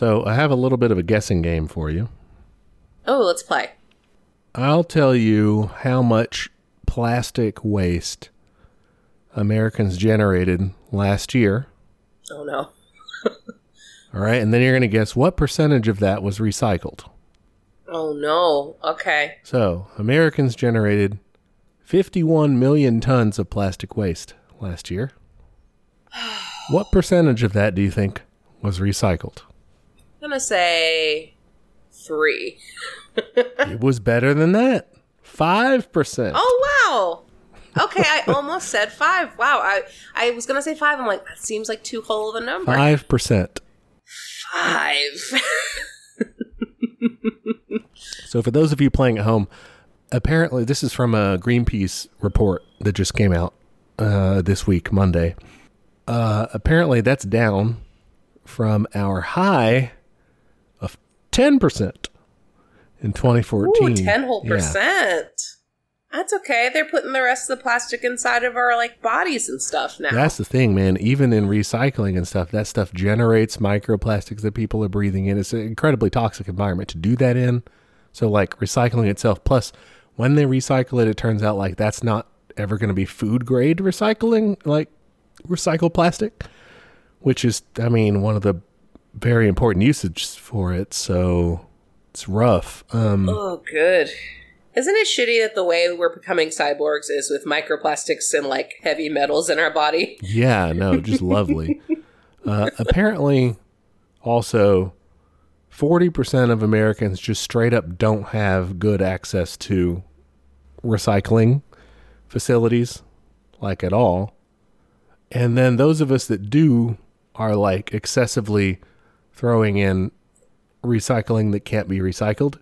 So I have a little bit of a guessing game for you. Oh, let's play. I'll tell you how much plastic waste Americans generated last year. Oh no. All right. And then you're going to guess what percentage of that was recycled. Oh no. Okay. So Americans generated 51 million tons of plastic waste last year. What percentage of that do you think was recycled? I'm gonna say three. It was better than that. 5%. Oh wow. Okay, I almost said five. Wow, I I was gonna say five. I'm like, that seems like too whole of a number. 5%. Five. So, for those of you playing at home, apparently this is from a Greenpeace report that just came out uh, this week, Monday. Uh, apparently, that's down from our high 10% in 2014. Ooh, ten whole Yeah. percent. That's okay. They're putting the rest of the plastic inside of our like bodies and stuff now. That's the thing, man. Even in recycling and stuff, that stuff generates microplastics that people are breathing in. It's an incredibly toxic environment to do that in. So, like recycling itself, plus when they recycle it, it turns out like that's not ever going to be food grade recycling, like recycled plastic, which is, I mean, one of the very important usage for it. So it's rough. Um, oh, good. Isn't it shitty that the way we're becoming cyborgs is with microplastics and like heavy metals in our body? Yeah, no, just lovely. Uh, apparently, also, 40% of Americans just straight up don't have good access to recycling facilities, like at all. And then those of us that do are like excessively throwing in recycling that can't be recycled.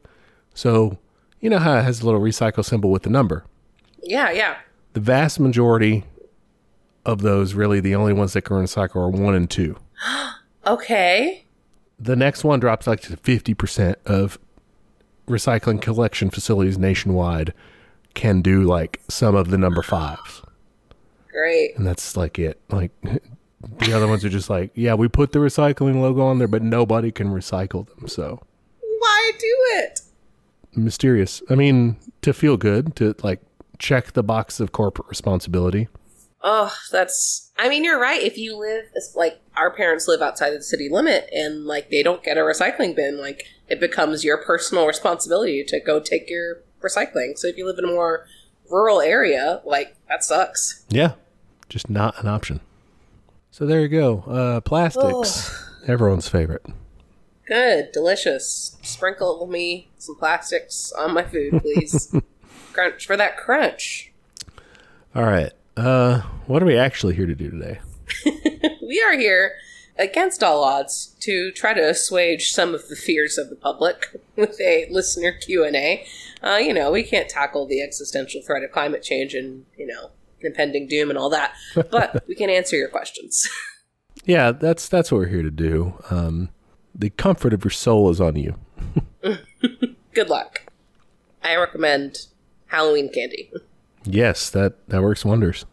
So, you know how it has a little recycle symbol with the number? Yeah, yeah. the vast majority of those really the only ones that can recycle are one and two Okay. the next one drops like to 50% of recycling collection facilities nationwide can do like some of the number fives Great. and that's like it like the other ones are just like yeah we put the recycling logo on there but nobody can recycle them so Why do it? mysterious i mean to feel good to like check the box of corporate responsibility Oh, that's. I mean, you're right. If you live, like our parents live outside of the city limit, and like they don't get a recycling bin, like it becomes your personal responsibility to go take your recycling. So if you live in a more rural area, like that sucks. Yeah, just not an option. So there you go. Uh, plastics, everyone's favorite. Good, delicious. Sprinkle me some plastics on my food, please. crunch for that crunch. All right. Uh, what are we actually here to do today? We are here against all odds to try to assuage some of the fears of the public with a listener Q and A. Uh, you know, we can't tackle the existential threat of climate change and you know impending doom and all that, but we can answer your questions. Yeah, that's that's what we're here to do. Um, the comfort of your soul is on you. Good luck. I recommend Halloween candy. Yes, that that works wonders.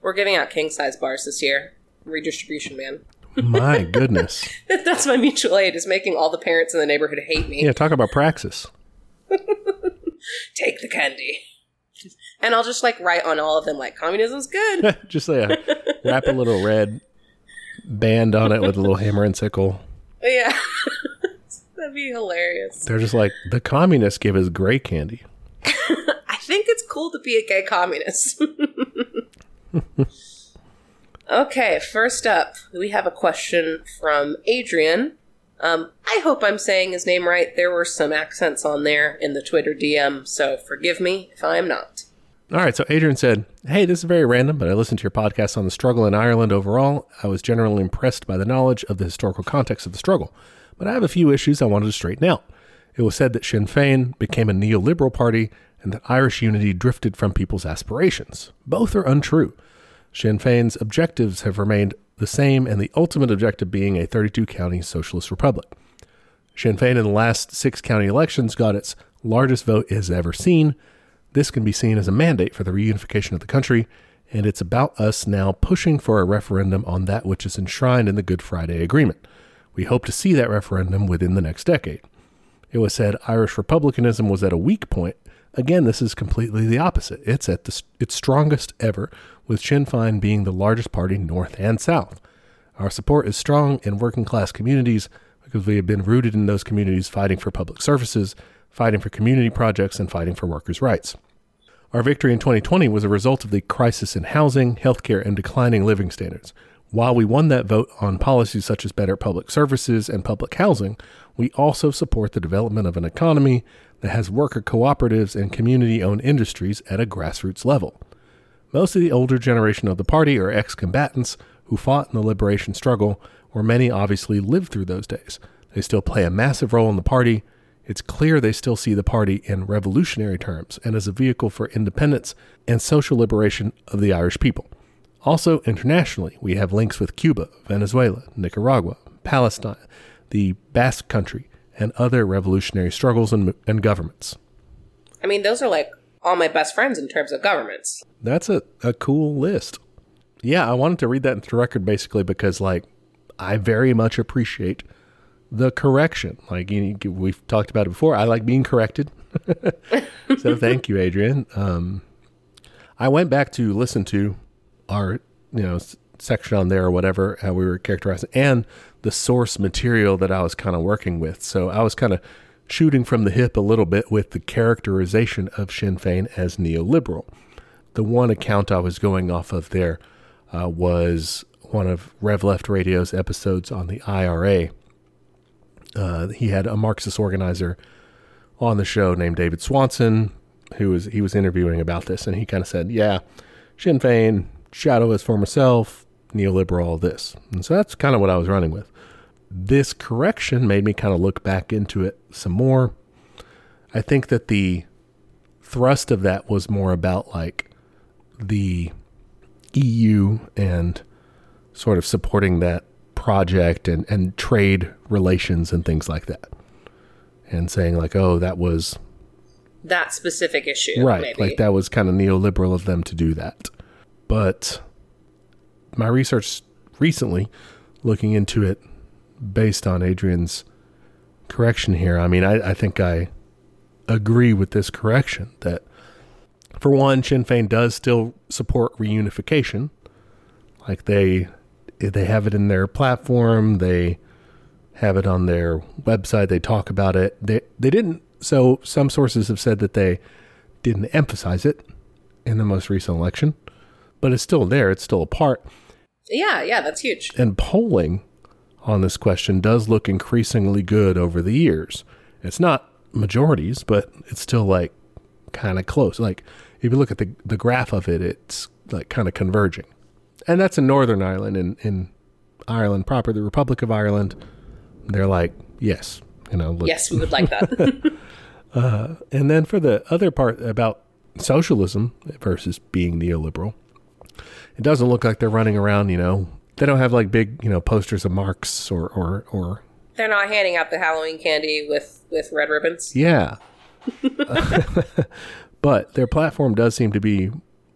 We're giving out king size bars this year. Redistribution, man. My goodness. That's my mutual aid is making all the parents in the neighborhood hate me. Yeah, talk about praxis. Take the candy. And I'll just like write on all of them like communism's good. Just uh, wrap a little red band on it with a little hammer and sickle. yeah. That'd be hilarious. They're just like the communists give us gray candy. I think it's cool to be a gay communist. okay, first up, we have a question from Adrian. Um, I hope I'm saying his name right. There were some accents on there in the Twitter DM, so forgive me if I am not. All right, so Adrian said, Hey, this is very random, but I listened to your podcast on the struggle in Ireland overall. I was generally impressed by the knowledge of the historical context of the struggle, but I have a few issues I wanted to straighten out. It was said that Sinn Féin became a neoliberal party and that Irish unity drifted from people's aspirations. Both are untrue. Sinn Féin's objectives have remained the same, and the ultimate objective being a 32 county socialist republic. Sinn Féin in the last six county elections got its largest vote it has ever seen. This can be seen as a mandate for the reunification of the country, and it's about us now pushing for a referendum on that which is enshrined in the Good Friday Agreement. We hope to see that referendum within the next decade. It was said Irish republicanism was at a weak point. Again, this is completely the opposite. It's at the, its strongest ever, with Sinn Féin being the largest party north and south. Our support is strong in working class communities because we have been rooted in those communities fighting for public services, fighting for community projects, and fighting for workers' rights. Our victory in 2020 was a result of the crisis in housing, healthcare, and declining living standards. While we won that vote on policies such as better public services and public housing, we also support the development of an economy that has worker cooperatives and community owned industries at a grassroots level. Most of the older generation of the party are ex combatants who fought in the liberation struggle, where many obviously lived through those days. They still play a massive role in the party. It's clear they still see the party in revolutionary terms and as a vehicle for independence and social liberation of the Irish people. Also, internationally, we have links with Cuba, Venezuela, Nicaragua, Palestine, the Basque Country, and other revolutionary struggles and, and governments. I mean, those are like all my best friends in terms of governments. That's a, a cool list. Yeah, I wanted to read that into the record basically because, like, I very much appreciate the correction. Like, you know, we've talked about it before. I like being corrected. so thank you, Adrian. Um, I went back to listen to our, you know, section on there or whatever, how we were characterizing, and the source material that I was kind of working with. So I was kind of shooting from the hip a little bit with the characterization of Sinn Féin as neoliberal. The one account I was going off of there uh, was one of Rev Left Radio's episodes on the IRA. Uh, he had a Marxist organizer on the show named David Swanson, who was he was interviewing about this, and he kind of said, "Yeah, Sinn Féin, shadow his former self, neoliberal, this," and so that's kind of what I was running with. This correction made me kind of look back into it some more. I think that the thrust of that was more about like the EU and sort of supporting that project and, and trade relations and things like that. And saying like, oh, that was that specific issue. Right. Maybe. Like that was kind of neoliberal of them to do that. But my research recently, looking into it based on Adrian's correction here, I mean, I, I think I agree with this correction that for one, Sinn Féin does still support reunification. Like they they have it in their platform, they have it on their website, they talk about it. They they didn't so some sources have said that they didn't emphasize it in the most recent election, but it's still there, it's still a part. Yeah, yeah, that's huge. And polling on this question does look increasingly good over the years. It's not majorities, but it's still like kind of close. Like if you look at the the graph of it, it's like kind of converging, and that's in Northern Ireland. In in Ireland proper, the Republic of Ireland, they're like yes, you know. Look. Yes, we would like that. uh, and then for the other part about socialism versus being neoliberal, it doesn't look like they're running around. You know, they don't have like big you know posters of Marx or or or. They're not handing out the Halloween candy with with red ribbons. Yeah. but their platform does seem to be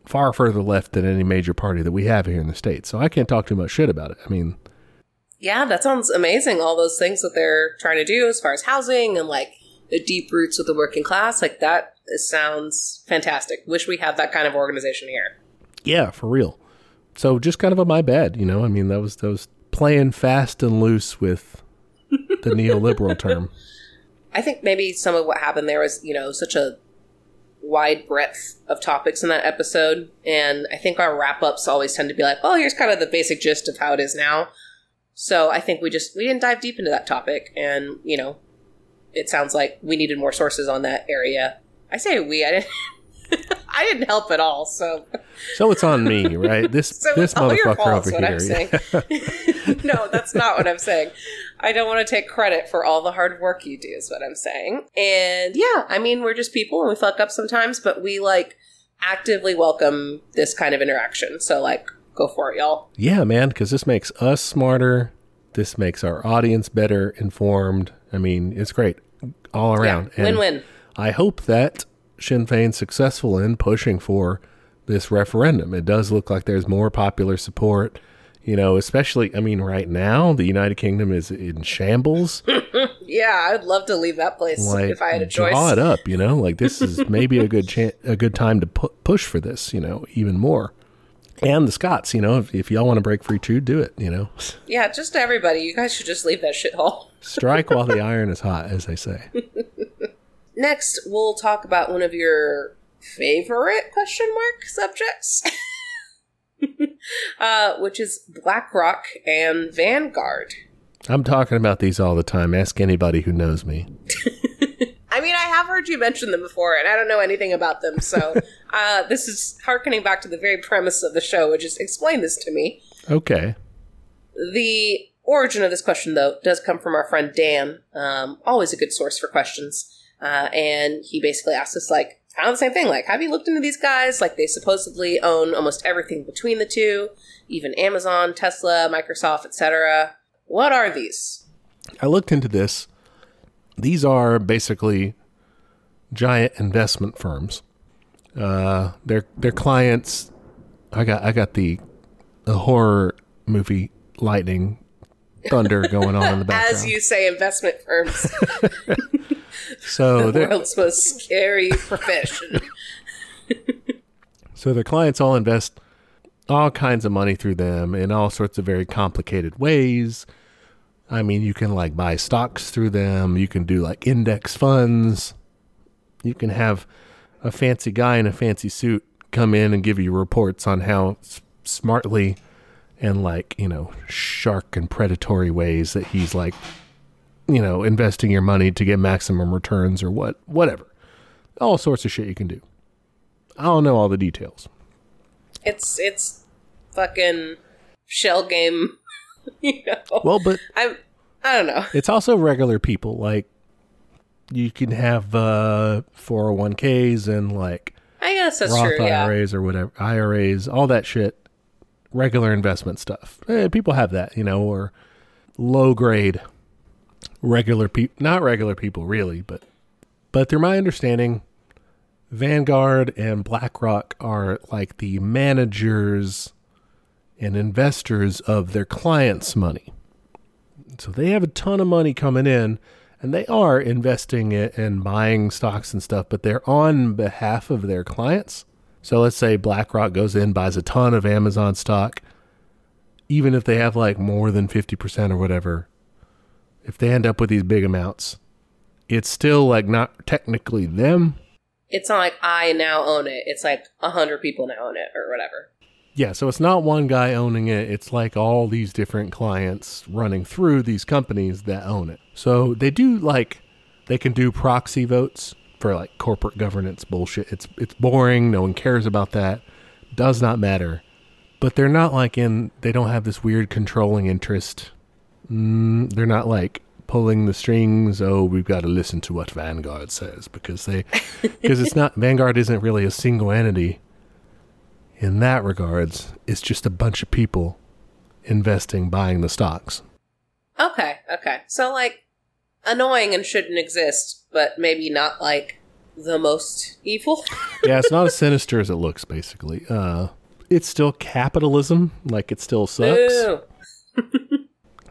far further left than any major party that we have here in the States. So I can't talk too much shit about it. I mean, yeah, that sounds amazing. All those things that they're trying to do as far as housing and like the deep roots with the working class, like that sounds fantastic. Wish we had that kind of organization here. Yeah, for real. So just kind of a my bad, you know. I mean, that was that was playing fast and loose with the neoliberal term. I think maybe some of what happened there was, you know, such a wide breadth of topics in that episode. And I think our wrap ups always tend to be like, oh, here's kind of the basic gist of how it is now. So I think we just we didn't dive deep into that topic, and you know, it sounds like we needed more sources on that area. I say we, I didn't. I didn't help at all, so. So it's on me, right? This so this motherfucker over here. no, that's not what I'm saying. I don't want to take credit for all the hard work you do, is what I'm saying. And yeah, I mean, we're just people and we fuck up sometimes, but we like actively welcome this kind of interaction. So, like, go for it, y'all. Yeah, man, because this makes us smarter. This makes our audience better informed. I mean, it's great all around. Yeah, win win. I hope that Sinn Féin's successful in pushing for this referendum. It does look like there's more popular support You know, especially, I mean, right now, the United Kingdom is in shambles. Yeah, I'd love to leave that place like if I had a choice. draw it up you know like this is maybe a good chan a good time to pu- push for this you know even more and the scots you know if, if y'all want to break free too, do it you know Yeah, just everybody, you guys should just leave that shithole. strike while the iron is hot as they say Next, we'll talk about one of your favorite question mark subjects, uh, which is BlackRock and Vanguard. i'm talking about these all the time ask anybody who knows me I mean, I have heard you mention them before, and I don't know anything about them, so uh, this is harkening back to the very premise of the show, which is explain this to me. okay The origin of this question, though, does come from our friend Dan, um, always a good source for questions. Uh, and he basically asked us, like, kind of the same thing. Like, have you looked into these guys? Like, they supposedly own almost everything between the two, even Amazon, Tesla, Microsoft, etc. What are these? i looked into this these are basically giant investment firms uh their their clients i got i got the the horror movie lightning thunder going on in the background As you say, investment firms, so the world's most scary profession. So their clients all invest all kinds of money through them in all sorts of very complicated ways. I mean, you can like buy stocks through them, you can do like index funds. You can have a fancy guy in a fancy suit come in and give you reports on how s- smartly and like, you know, shark and predatory ways that he's like, you know, investing your money to get maximum returns or what, whatever. All sorts of shit you can do. I don't know all the details. It's it's fucking shell game. you know, Well, but I I don't know. it's also regular people. Like you can have uh 401ks and like I guess that's Roth true. Yeah. IRAs or whatever, IRAs, all that shit, regular investment stuff. Eh, people have that, you know, or low grade regular people, not regular people really, but but through my understanding, Vanguard and BlackRock are like the managers and investors of their clients' money. So they have a ton of money coming in and they are investing it and buying stocks and stuff, but they're on behalf of their clients. So let's say BlackRock goes in, buys a ton of Amazon stock, even if they have like more than 50% or whatever, if they end up with these big amounts, it's still like not technically them. It's not like I now own it. It's like a hundred people now own it or whatever. Yeah, so it's not one guy owning it. It's like all these different clients running through these companies that own it. So they do like they can do proxy votes for like corporate governance bullshit. It's it's boring. No one cares about that. Does not matter. But they're not like in. They don't have this weird controlling interest. Mm, they're not like pulling the strings. Oh, we've got to listen to what Vanguard says because they because it's not Vanguard isn't really a single entity in that regards, it's just a bunch of people investing, buying the stocks. Okay, okay. So like annoying and shouldn't exist, but maybe not like the most evil. Yeah, it's not as sinister as it looks, basically. Uh, it's still capitalism, like it still sucks.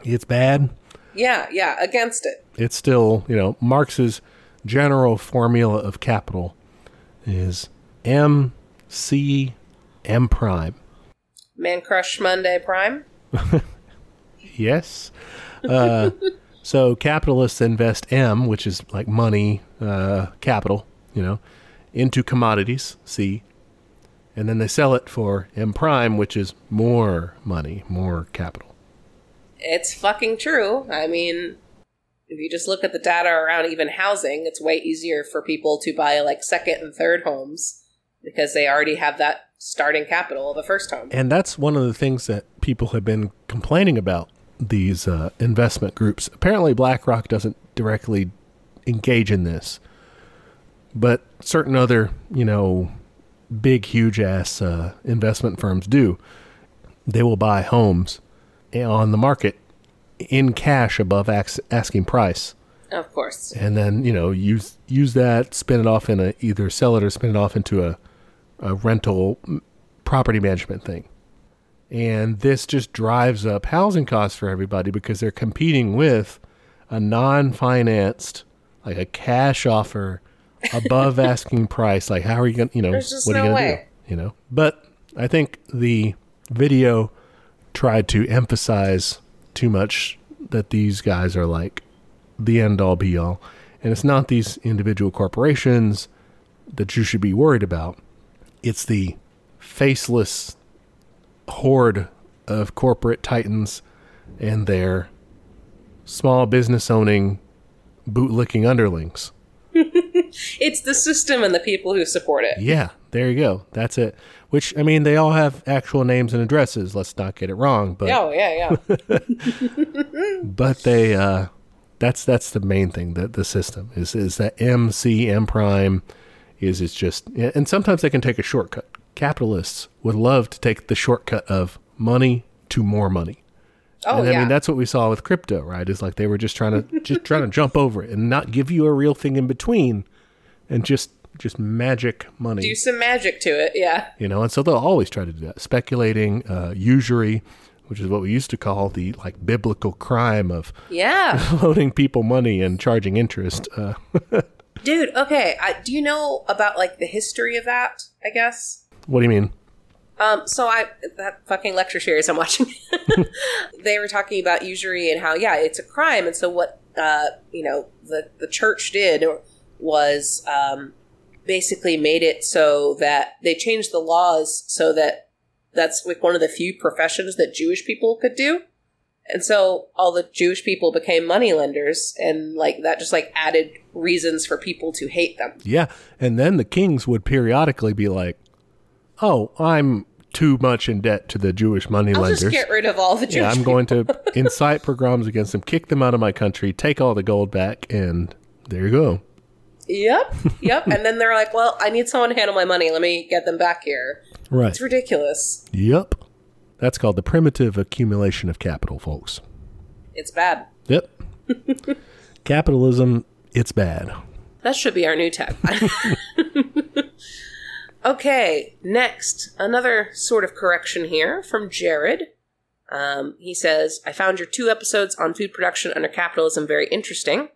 It's bad. Yeah, yeah, against it. It's still, you know, Marx's general formula of capital is M C M prime. Man Crush Monday Prime. Yes. Uh, so capitalists invest M, which is like money, uh, capital, you know, into commodities, C, and then they sell it for M prime, which is more money, more capital. It's fucking true. I mean, if you just look at the data around even housing, it's way easier for people to buy like second and third homes because they already have that starting capital of a first home. And that's one of the things that people have been complaining about these uh, investment groups. Apparently, BlackRock doesn't directly engage in this, but certain other, you know, big, huge ass uh, investment firms do. They will buy homes on the market in cash above ax- asking price Of course. and then you know use use that spin it off in a either sell it or spin it off into a, a rental property management thing And this just drives up housing costs for everybody because they're competing with a non financed, like a cash offer above asking price. Like, how are you going to, you know, what are you way. do? You know, but I think the video tried to emphasize too much that these guys are like the end all be all. And it's not these individual corporations that you should be worried about. It's the faceless horde of corporate titans and their small business owning, bootlicking underlings. It's the system and the people who support it. Yeah, there you go. That's it. Which I mean, they all have actual names and addresses. Let's not get it wrong, but Oh yeah, yeah. but they uh that's that's the main thing that the system is is that MC M prime is it's just and sometimes they can take a shortcut. Capitalists would love to take the shortcut of money to more money. Oh and I yeah. mean that's what we saw with crypto, right? Is like they were just trying to just trying to jump over it and not give you a real thing in between and just just magic money. Do some magic to it. Yeah. you know and so they'll always try to do that speculating uh, usury which is what we used to call the like biblical crime of Yeah. loaning people money and charging interest uh, Dude, okay. I, do you know about like the history of that? I guess. what do you mean Um, so I that fucking lecture series I'm watching, they were talking about usury and how yeah, it's a crime, and so what uh, you know the the church did was um, basically made it so that they changed the laws so that that's like one of the few professions that Jewish people could do. And so all the Jewish people became moneylenders, and like that just like added reasons for people to hate them. yeah and then the kings would periodically be like oh i'm too much in debt to the jewish money I'll lenders just get rid of all the Jewish yeah i'm going to incite pogroms against them kick them out of my country take all the gold back and there you go Yep, yep. and then they're like, "Well, I need someone to handle my money. Let me get them back here." right It's ridiculous. yep that's called the primitive accumulation of capital folks It's bad. Yep. Capitalism, it's bad. That should be our new tagline. okay, next, another sort of correction here from Jared. Um, he says, I found your two episodes on food production under capitalism very interesting.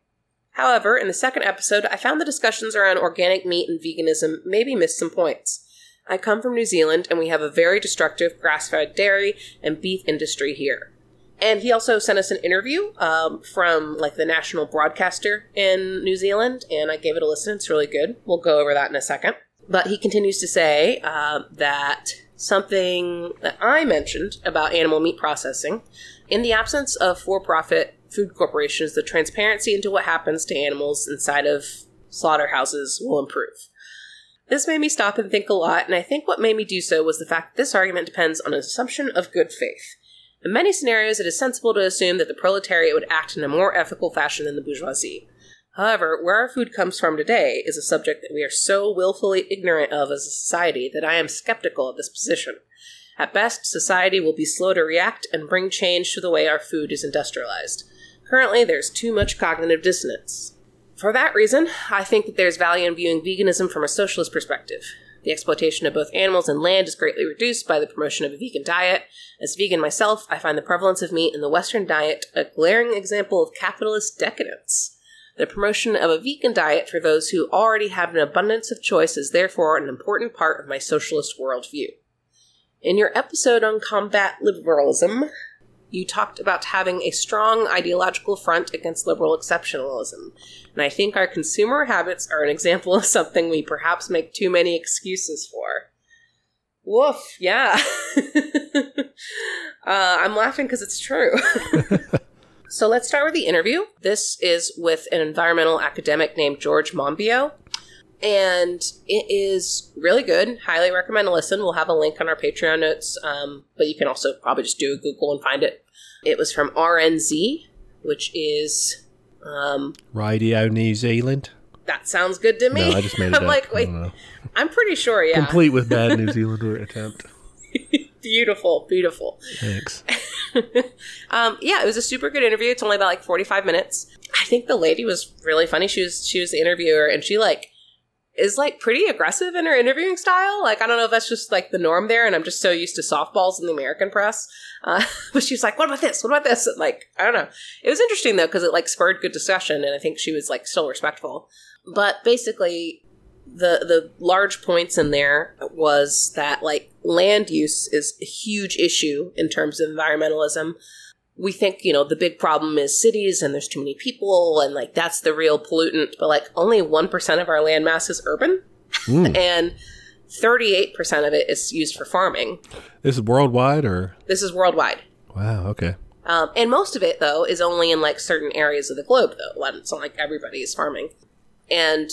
However, in the second episode, I found the discussions around organic meat and veganism maybe missed some points. I come from New Zealand, and we have a very destructive grass fed dairy and beef industry here. And he also sent us an interview um, from like the national broadcaster in New Zealand, and I gave it a listen. It's really good. We'll go over that in a second. But he continues to say uh, that something that I mentioned about animal meat processing, in the absence of for-profit food corporations, the transparency into what happens to animals inside of slaughterhouses will improve. This made me stop and think a lot, and I think what made me do so was the fact that this argument depends on an assumption of good faith. In many scenarios, it is sensible to assume that the proletariat would act in a more ethical fashion than the bourgeoisie. However, where our food comes from today is a subject that we are so willfully ignorant of as a society that I am skeptical of this position. At best, society will be slow to react and bring change to the way our food is industrialized. Currently, there's too much cognitive dissonance. For that reason, I think that there's value in viewing veganism from a socialist perspective. The exploitation of both animals and land is greatly reduced by the promotion of a vegan diet. As vegan myself, I find the prevalence of meat in the Western diet a glaring example of capitalist decadence. The promotion of a vegan diet for those who already have an abundance of choice is therefore an important part of my socialist worldview. In your episode on combat liberalism, you talked about having a strong ideological front against liberal exceptionalism, and I think our consumer habits are an example of something we perhaps make too many excuses for. Woof, yeah. uh, I'm laughing because it's true. so let's start with the interview. This is with an environmental academic named George Monbiot. And it is really good. Highly recommend a listen. We'll have a link on our Patreon notes, um, but you can also probably just do a Google and find it. It was from RNZ, which is um, Radio New Zealand. that sounds good to me. No, I just made it I'm up. like, wait. I'm pretty sure. Yeah, Complete with bad New Zealander attempt. beautiful, beautiful. Thanks. um, yeah, it was a super good interview. It's only about like 45 minutes. I think the lady was really funny. She was she was the interviewer, and she like is like pretty aggressive in her interviewing style. Like I don't know if that's just like the norm there, and I'm just so used to softballs in the American press. Uh, but she was like, "What about this? What about this?" And like I don't know. It was interesting though because it like spurred good discussion, and I think she was like still respectful. But basically, the the large points in there was that like land use is a huge issue in terms of environmentalism we think, you know, the big problem is cities and there's too many people and like that's the real pollutant, but like only 1% of our land mass is urban mm. and 38% of it is used for farming. This is worldwide or? This is worldwide. Wow, okay. Um, and most of it, though, is only in like certain areas of the globe, though. It's not like everybody is farming. And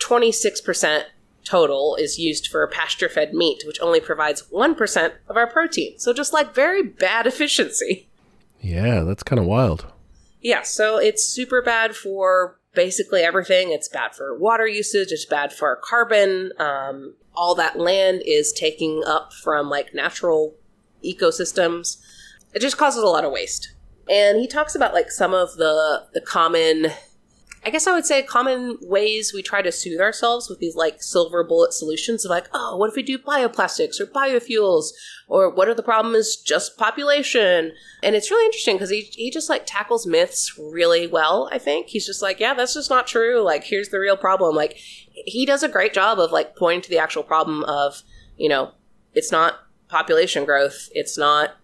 26% total is used for pasture fed meat, which only provides 1% of our protein. So just like very bad efficiency. Yeah, that's kind of wild. Yeah, so it's super bad for basically everything. It's bad for water usage, it's bad for carbon. Um, all that land is taking up from like natural ecosystems. It just causes a lot of waste. And he talks about like some of the the common I guess I would say common ways we try to soothe ourselves with these like silver bullet solutions of like, oh, what if we do bioplastics or biofuels? Or what if the problem is just population? And it's really interesting because he, he just like tackles myths really well, I think. He's just like, yeah, that's just not true. Like, here's the real problem. Like, he does a great job of like pointing to the actual problem of, you know, it's not population growth. It's not,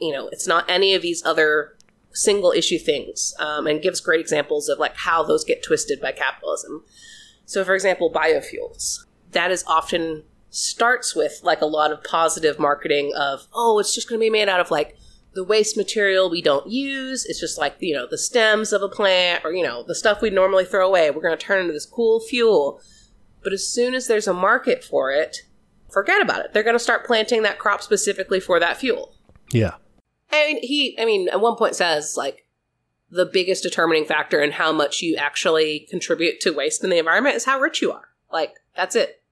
you know, it's not any of these other single issue things um, and gives great examples of like how those get twisted by capitalism. So, for example, biofuels. That is often starts with like a lot of positive marketing of, oh, it's just going to be made out of like the waste material we don't use. It's just like, you know, the stems of a plant or, you know, the stuff we normally throw away. We're going to turn into this cool fuel. But as soon as there's a market for it, forget about it. They're going to start planting that crop specifically for that fuel. Yeah. I mean, he, I mean, at one point says like the biggest determining factor in how much you actually contribute to waste in the environment is how rich you are. Like that's it.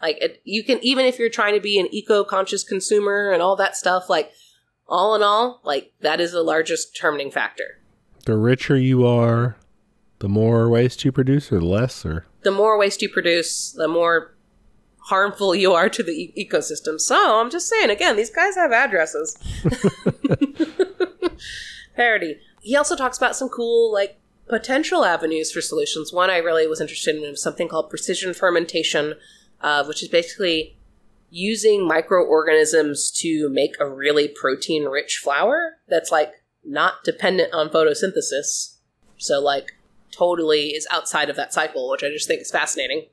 Like it, you can even if you're trying to be an eco-conscious consumer and all that stuff. Like all in all, like that is the largest determining factor. The richer you are, the more waste you produce, or the less, or the more waste you produce, the more harmful you are to the e- ecosystem. So I'm just saying, again, these guys have addresses. Parody. He also talks about some cool, like, potential avenues for solutions. One I really was interested in was something called precision fermentation, uh, which is basically using microorganisms to make a really protein rich flour that's like not dependent on photosynthesis. So, like, totally is outside of that cycle, which I just think is fascinating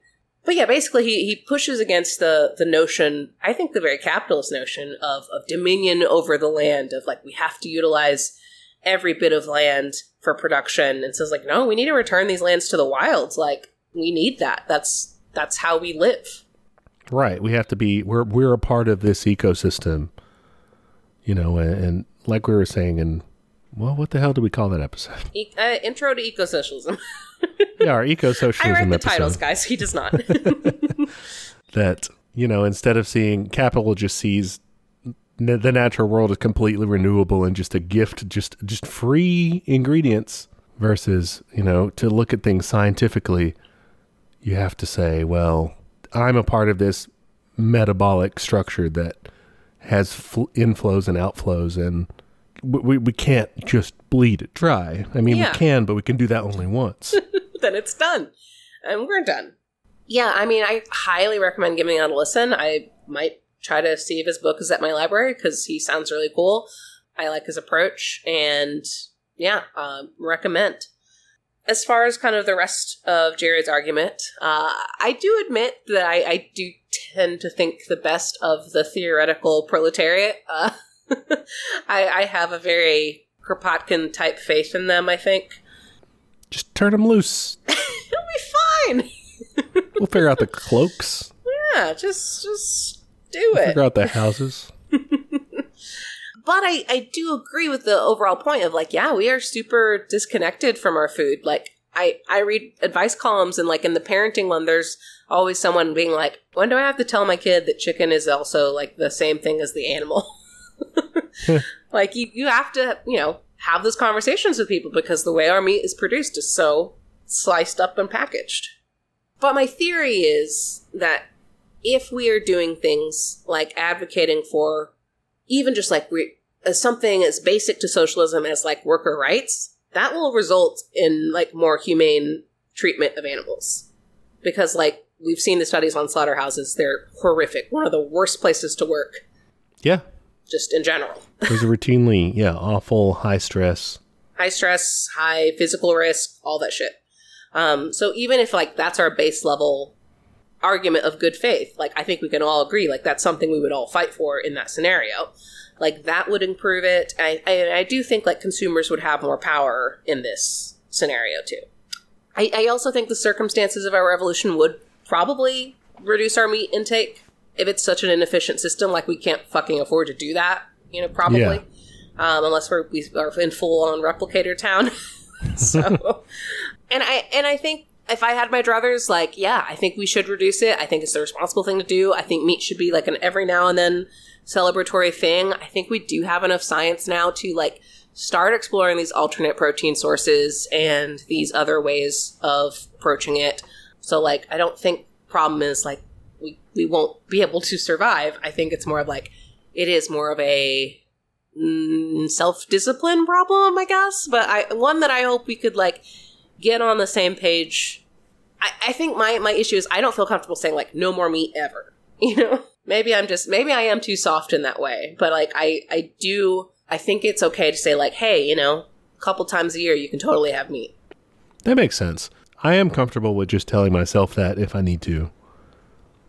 but yeah, basically he, he pushes against the the notion, I think the very capitalist notion of, of dominion over the land, of like we have to utilize every bit of land for production and says like, no, we need to return these lands to the wilds. Like we need that. That's that's how we live. Right. We have to be we're we're a part of this ecosystem. You know, and, and like we were saying in well, what the hell do we call that episode? E- uh, intro to ecosocialism. yeah, our eco-socialism I write the episode. titles, guys. He does not. that you know, instead of seeing capital, just sees the natural world as completely renewable and just a gift, just just free ingredients. Versus, you know, to look at things scientifically, you have to say, well, I'm a part of this metabolic structure that has fl- inflows and outflows and we, we can't just bleed it dry. I mean, yeah. we can, but we can do that only once. then it's done. And we're done. Yeah, I mean, I highly recommend giving it a listen. I might try to see if his book is at my library because he sounds really cool. I like his approach, and yeah, uh, recommend. As far as kind of the rest of Jared's argument, uh, I do admit that I, I, do tend to think the best of the theoretical proletariat. Uh, I, I have a very Kropotkin type faith in them, I think. Just turn them loose. It'll be fine. we'll figure out the cloaks. Yeah, just just do we'll it. Figure out the houses. but I, I do agree with the overall point of like, yeah, we are super disconnected from our food. Like I, I read advice columns and like in the parenting one, there's always someone being like, when do I have to tell my kid that chicken is also like the same thing as the animal? like you, you have to, you know, have those conversations with people because the way our meat is produced is so sliced up and packaged. But my theory is that if we are doing things like advocating for even just like re- as uh, something as basic to socialism as like worker rights, that will result in like more humane treatment of animals. Because like we've seen the studies on slaughterhouses, they're horrific. One of the worst places to work, Yeah. Just in general. Those are routinely, yeah, awful, high stress. high stress, high physical risk, all that shit. Um, so even if like that's our base level argument of good faith, like I think we can all agree, like that's something we would all fight for in that scenario. Like that would improve it. I, I, I do think like consumers would have more power in this scenario too. I, I also think the circumstances of our revolution would probably reduce our meat intake if it's such an inefficient system. Like we can't fucking afford to do that. You know, probably Yeah. um, unless we're we are in full on replicator town. so, and I and I think if I had my druthers, like yeah, I think we should reduce it. I think it's the responsible thing to do. I think meat should be like an every now and then celebratory thing. I think we do have enough science now to like start exploring these alternate protein sources and these other ways of approaching it. So like I don't think problem is like we we won't be able to survive. I think it's more of like it is more of a mm, self-discipline problem, I guess, but I one that I hope we could like get on the same page. I, I think my my issue is I don't feel comfortable saying like no more meat ever. You know, maybe I'm just maybe I am too soft in that way, but like I I do I think it's okay to say like hey, you know, a couple times a year you can totally have meat. That makes sense. I am comfortable with just telling myself that if I need to,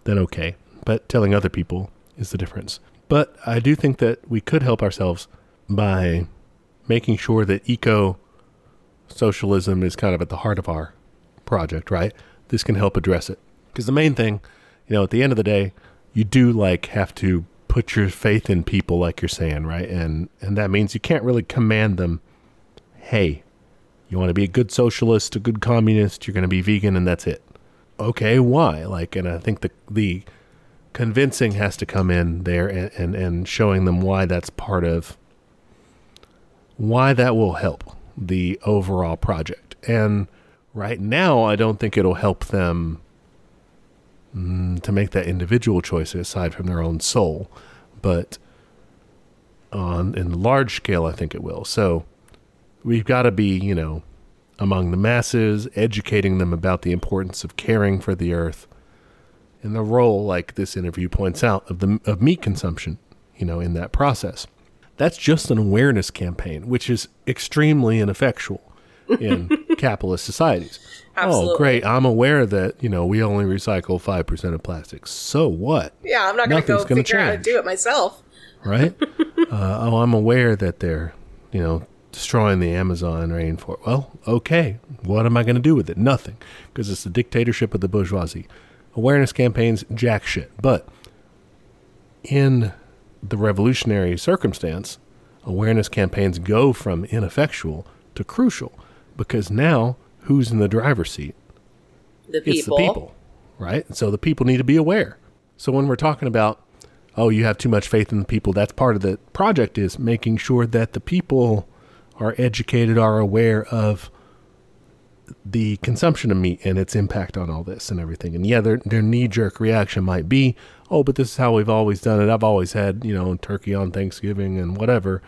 then okay. But telling other people is the difference. But I do think that we could help ourselves by making sure that eco socialism is kind of at the heart of our project, right? This can help address it. Because the main thing, you know, at the end of the day, you do like have to put your faith in people like you're saying, right? And and that means you can't really command them, hey, you want to be a good socialist, a good communist, you're going to be vegan, and that's it. Okay, why? Like, and I think the the convincing has to come in there and, and, and showing them why that's part of why that will help the overall project. And right now, I don't think it'll help them mm, to make that individual choice aside from their own soul, but on in large scale, I think it will. So we've got to be, you know, among the masses, educating them about the importance of caring for the earth and the role, like this interview points out, of the of meat consumption, you know, in that process. That's just an awareness campaign, which is extremely ineffectual in capitalist societies. Oh, great! I'm aware that you know we only recycle five percent of plastics. So what? Yeah, I'm not going to go figure out how to do it myself. right? uh, oh, I'm aware that they're, you know, destroying the Amazon rainforest. Well, okay. What am I going to do with it? Nothing, because it's the dictatorship of the bourgeoisie. Awareness campaigns, jack shit. But in the revolutionary circumstance, awareness campaigns go from ineffectual to crucial, because now who's in the driver's seat? The It's people. the people, right? So the people need to be aware. So when we're talking about, oh, you have too much faith in the people, that's part of the project is making sure that the people are educated, are aware of the consumption of meat and its impact on all this and everything. And yeah, their their knee jerk reaction might be, oh, but this is how we've always done it. I've always had, you know, turkey on Thanksgiving and whatever,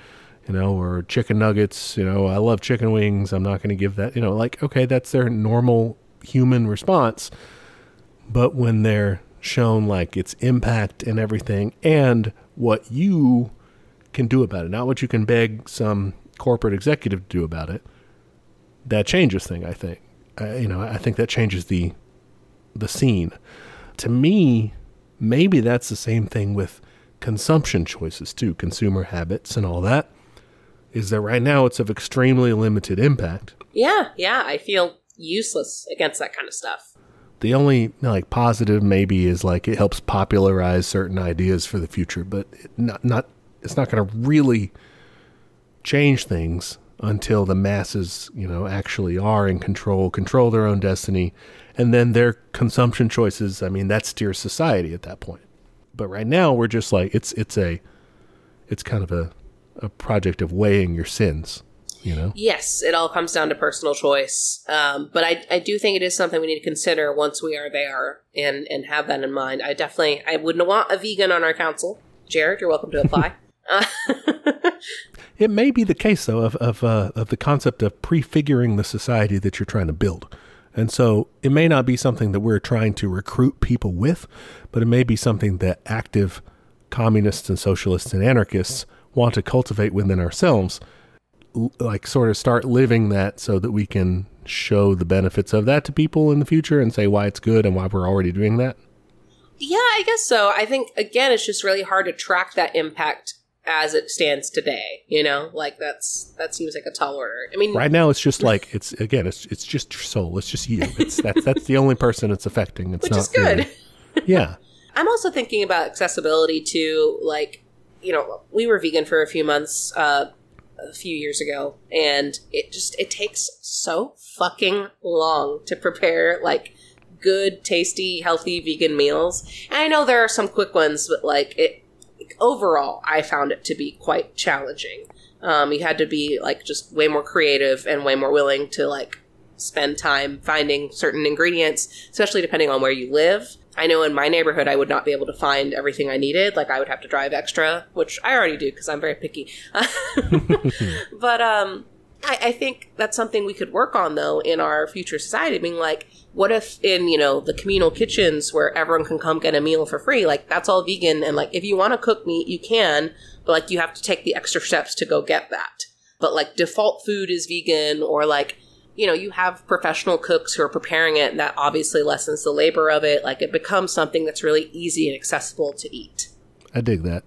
you know, or chicken nuggets, you know, I love chicken wings. I'm not going to give that, you know, like, okay, that's their normal human response. But when they're shown like its impact and everything and what you can do about it, not what you can beg some corporate executive to do about it, that changes thing. I think, uh, you know, I think that changes the the scene. To me, maybe that's the same thing with consumption choices too, consumer habits and all that. Is that right now it's of extremely limited impact. Yeah, yeah, I feel useless against that kind of stuff. The only like positive maybe is like it helps popularize certain ideas for the future, but it not not it's not going to really change things until the masses, you know, actually are in control, control their own destiny, and then their consumption choices, I mean, that steers society at that point. But right now we're just like it's it's a it's kind of a a project of weighing your sins. you know? Yes, it all comes down to personal choice. Um, but I, I do think it is something we need to consider once we are there and, and have that in mind. I definitely, I wouldn't want a vegan on our council. Jared, you're welcome to apply. uh, It may be the case, though, of of, uh, of the concept of prefiguring the society that you're trying to build. And so it may not be something that we're trying to recruit people with, but it may be something that active communists and socialists and anarchists want to cultivate within ourselves, like sort of start living that so that we can show the benefits of that to people in the future and say why it's good and why we're already doing that. yeah, I guess so. I think, again, it's just really hard to track that impact as it stands today. You know, like that's, that seems like a tall order. I mean, Right now, it's just like it's again, it's it's just your soul. It's just you. It's that's that's the only person it's affecting. It's which not is good. really- yeah. I'm also thinking about accessibility to like, you know, we were vegan for a few months uh, a few years ago, and it just it takes so fucking long to prepare like good, tasty, healthy vegan meals. And I know there are some quick ones, but like it overall, I found it to be quite challenging. Um, you had to be like just way more creative and way more willing to like spend time finding certain ingredients, especially depending on where you live. I know in my neighborhood, I would not be able to find everything I needed. Like I would have to drive extra, which I already do because I'm very picky. but um, I, I think that's something we could work on though in our future society. Being like, what if in you know the communal kitchens where everyone can come get a meal for free? Like that's all vegan, and like if you want to cook meat, you can, but like you have to take the extra steps to go get that. But like default food is vegan, or like you know you have professional cooks who are preparing it, and that obviously lessens the labor of it. Like it becomes something that's really easy and accessible to eat. I dig that.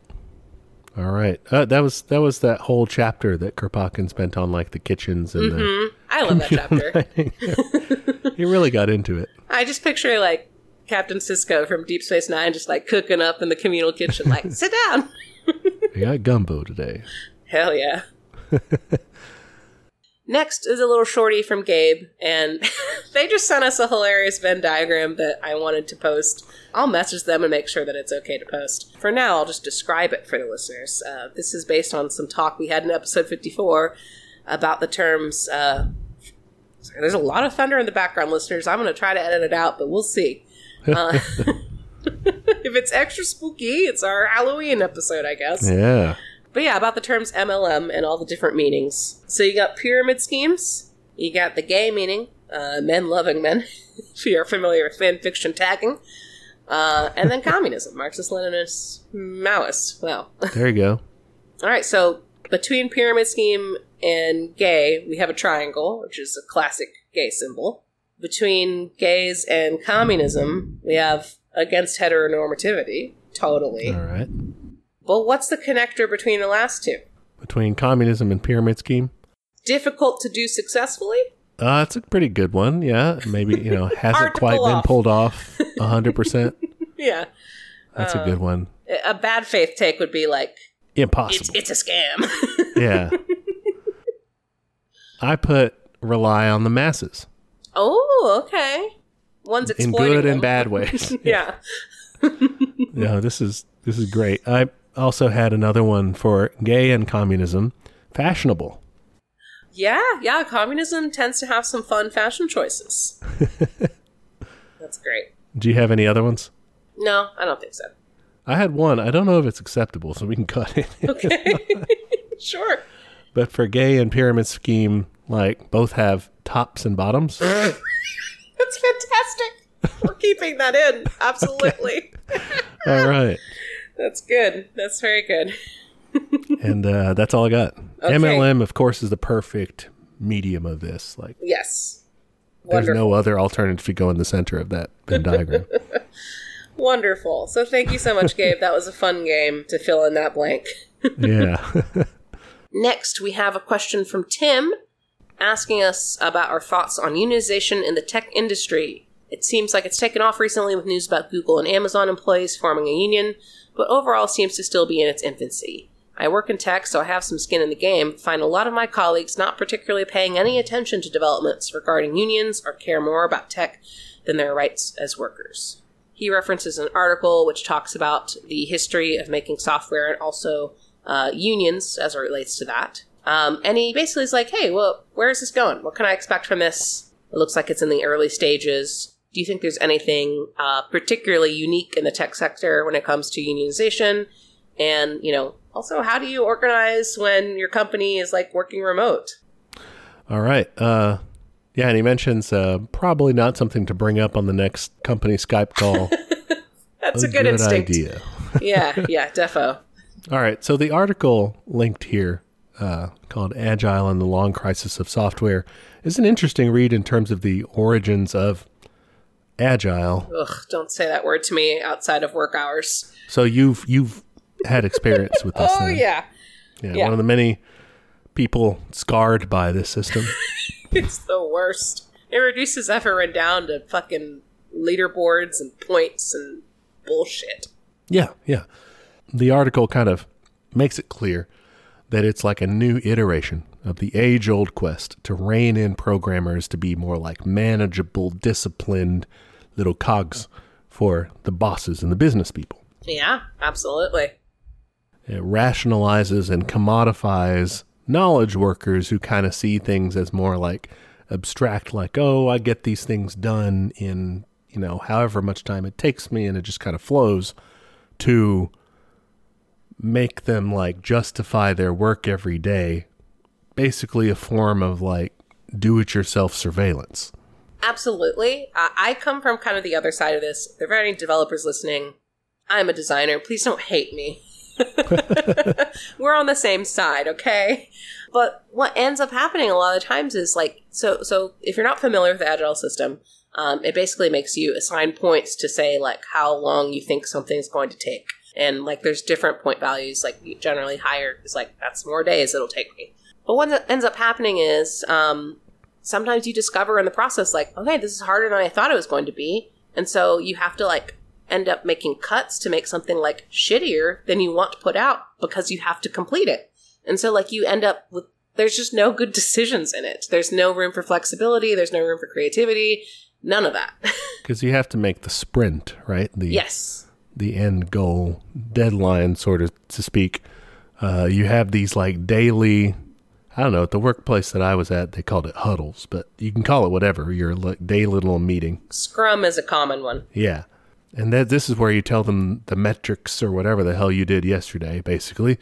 All right, uh, that was that was that whole chapter that Kropotkin spent on like the kitchens and hmm I love that chapter. the. he really got into it. I just picture like Captain Sisko from Deep Space Nine just like cooking up in the communal kitchen, like, sit down. We got gumbo today. Hell yeah. Next is a little shorty from Gabe, and they just sent us a hilarious Venn diagram that I wanted to post. I'll message them and make sure that it's okay to post. For now, I'll just describe it for the listeners. Uh, this is based on some talk we had in episode 54 about the terms. Uh, sorry, there's a lot of thunder in the background, listeners. I'm going to try to edit it out, but we'll see. Uh, if it's extra spooky, it's our Halloween episode, I guess. Yeah. But yeah, about the terms MLM and all the different meanings. So you got pyramid schemes, you got the gay meaning, uh, men loving men, if you're familiar with fan fiction tagging, uh, and then communism, Marxist Leninist Maoist. Well, There you go. all right, so between pyramid scheme and gay, we have a triangle, which is a classic gay symbol. Between gays and communism, we have against heteronormativity, totally. All right. But what's the connector between the last two? Between communism and pyramid scheme. difficult to do successfully. Uh, it's a pretty good one. Yeah. Maybe, you know, hasn't quite been off. pulled off 100%. Yeah, That's a good one. a bad faith take would be like Impossible. it's a scam. yeah. I put rely on the masses oh, okay. One's in good them. and bad ways. yeah. yeah, this is this is great. I also had another one for gay and communism, fashionable. Yeah, yeah. Communism tends to have some fun fashion choices. That's great. Do you have any other ones? No, I don't think so. I had one. I don't know if it's acceptable, so we can cut it. Okay. sure. but for gay and pyramid scheme, like both have tops and bottoms. That's fantastic. We're keeping that in. Absolutely. All right, That's good. That's very good. and uh, that's all I got. Okay. MLM, of course, is the perfect medium of this. Like, Yes. there's no other alternative to go in the center of that Venn diagram. Wonderful. So thank you so much, Gabe. That was a fun game to fill in that blank. yeah. Next, we have a question from Tim asking us about our thoughts on unionization in the tech industry. It seems like it's taken off recently with news about Google and Amazon employees forming a union, but overall seems to still be in its infancy. I work in tech, so I have some skin in the game, find a lot of my colleagues not particularly paying any attention to developments regarding unions or care more about tech than their rights as workers. He references an article which talks about the history of making software and also uh, unions as it relates to that. Um, and he basically is like, hey, well, where is this going? What can I expect from this? It looks like it's in the early stages. Do you think there's anything uh, particularly unique in the tech sector when it comes to unionization? And, you know, also, how do you organize when your company is like working remote? All right. Uh, yeah, and he mentions uh, probably not something to bring up on the next company Skype call. That's a, good, instinct. idea. yeah, yeah, defo. All right. So the article linked here, uh, called "Agile and the Long Crisis of Software," is an interesting read in terms of the origins of agile. Ugh, don't say that word to me outside of work hours. So you've you've had experience with this. oh yeah. yeah, yeah. One of the many people scarred by this system. it's the worst. It reduces everyone down to fucking leaderboards and points and bullshit. Yeah, yeah. The article kind of makes it clear that it's like a new iteration of the age old quest to rein in programmers to be more like manageable, disciplined little cogs for the bosses and the business people. Yeah, absolutely. It rationalizes and commodifies knowledge workers who kind of see things as more like abstract, like, oh, I get these things done in, you know, however much time it takes me, and it just kind of flows to make them like justify their work every day. Basically, a form of like do it yourself surveillance. Absolutely. Uh, I come from kind of the other side of this. If there are any developers listening, I'm a designer. Please don't hate me. We're on the same side, okay? But what ends up happening a lot of times is like so so if you're not familiar with the agile system, um, it basically makes you assign points to say like how long you think something's going to take. And like there's different point values, like generally higher is like that's more days it'll take me. But what ends up happening is um, sometimes you discover in the process like, okay, this is harder than I thought it was going to be. And so you have to like end up making cuts to make something like shittier than you want to put out because you have to complete it. And so like you end up with there's just no good decisions in it. There's no room for flexibility, there's no room for creativity, none of that. Because you have to make the sprint, right? The yes. the end goal deadline, sort of to speak. Uh, you have these like daily. I don't know. At the workplace that I was at, they called it huddles, but you can call it whatever. Your like daily little meeting. Scrum is a common one. Yeah, and that this is where you tell them the metrics or whatever the hell you did yesterday, basically.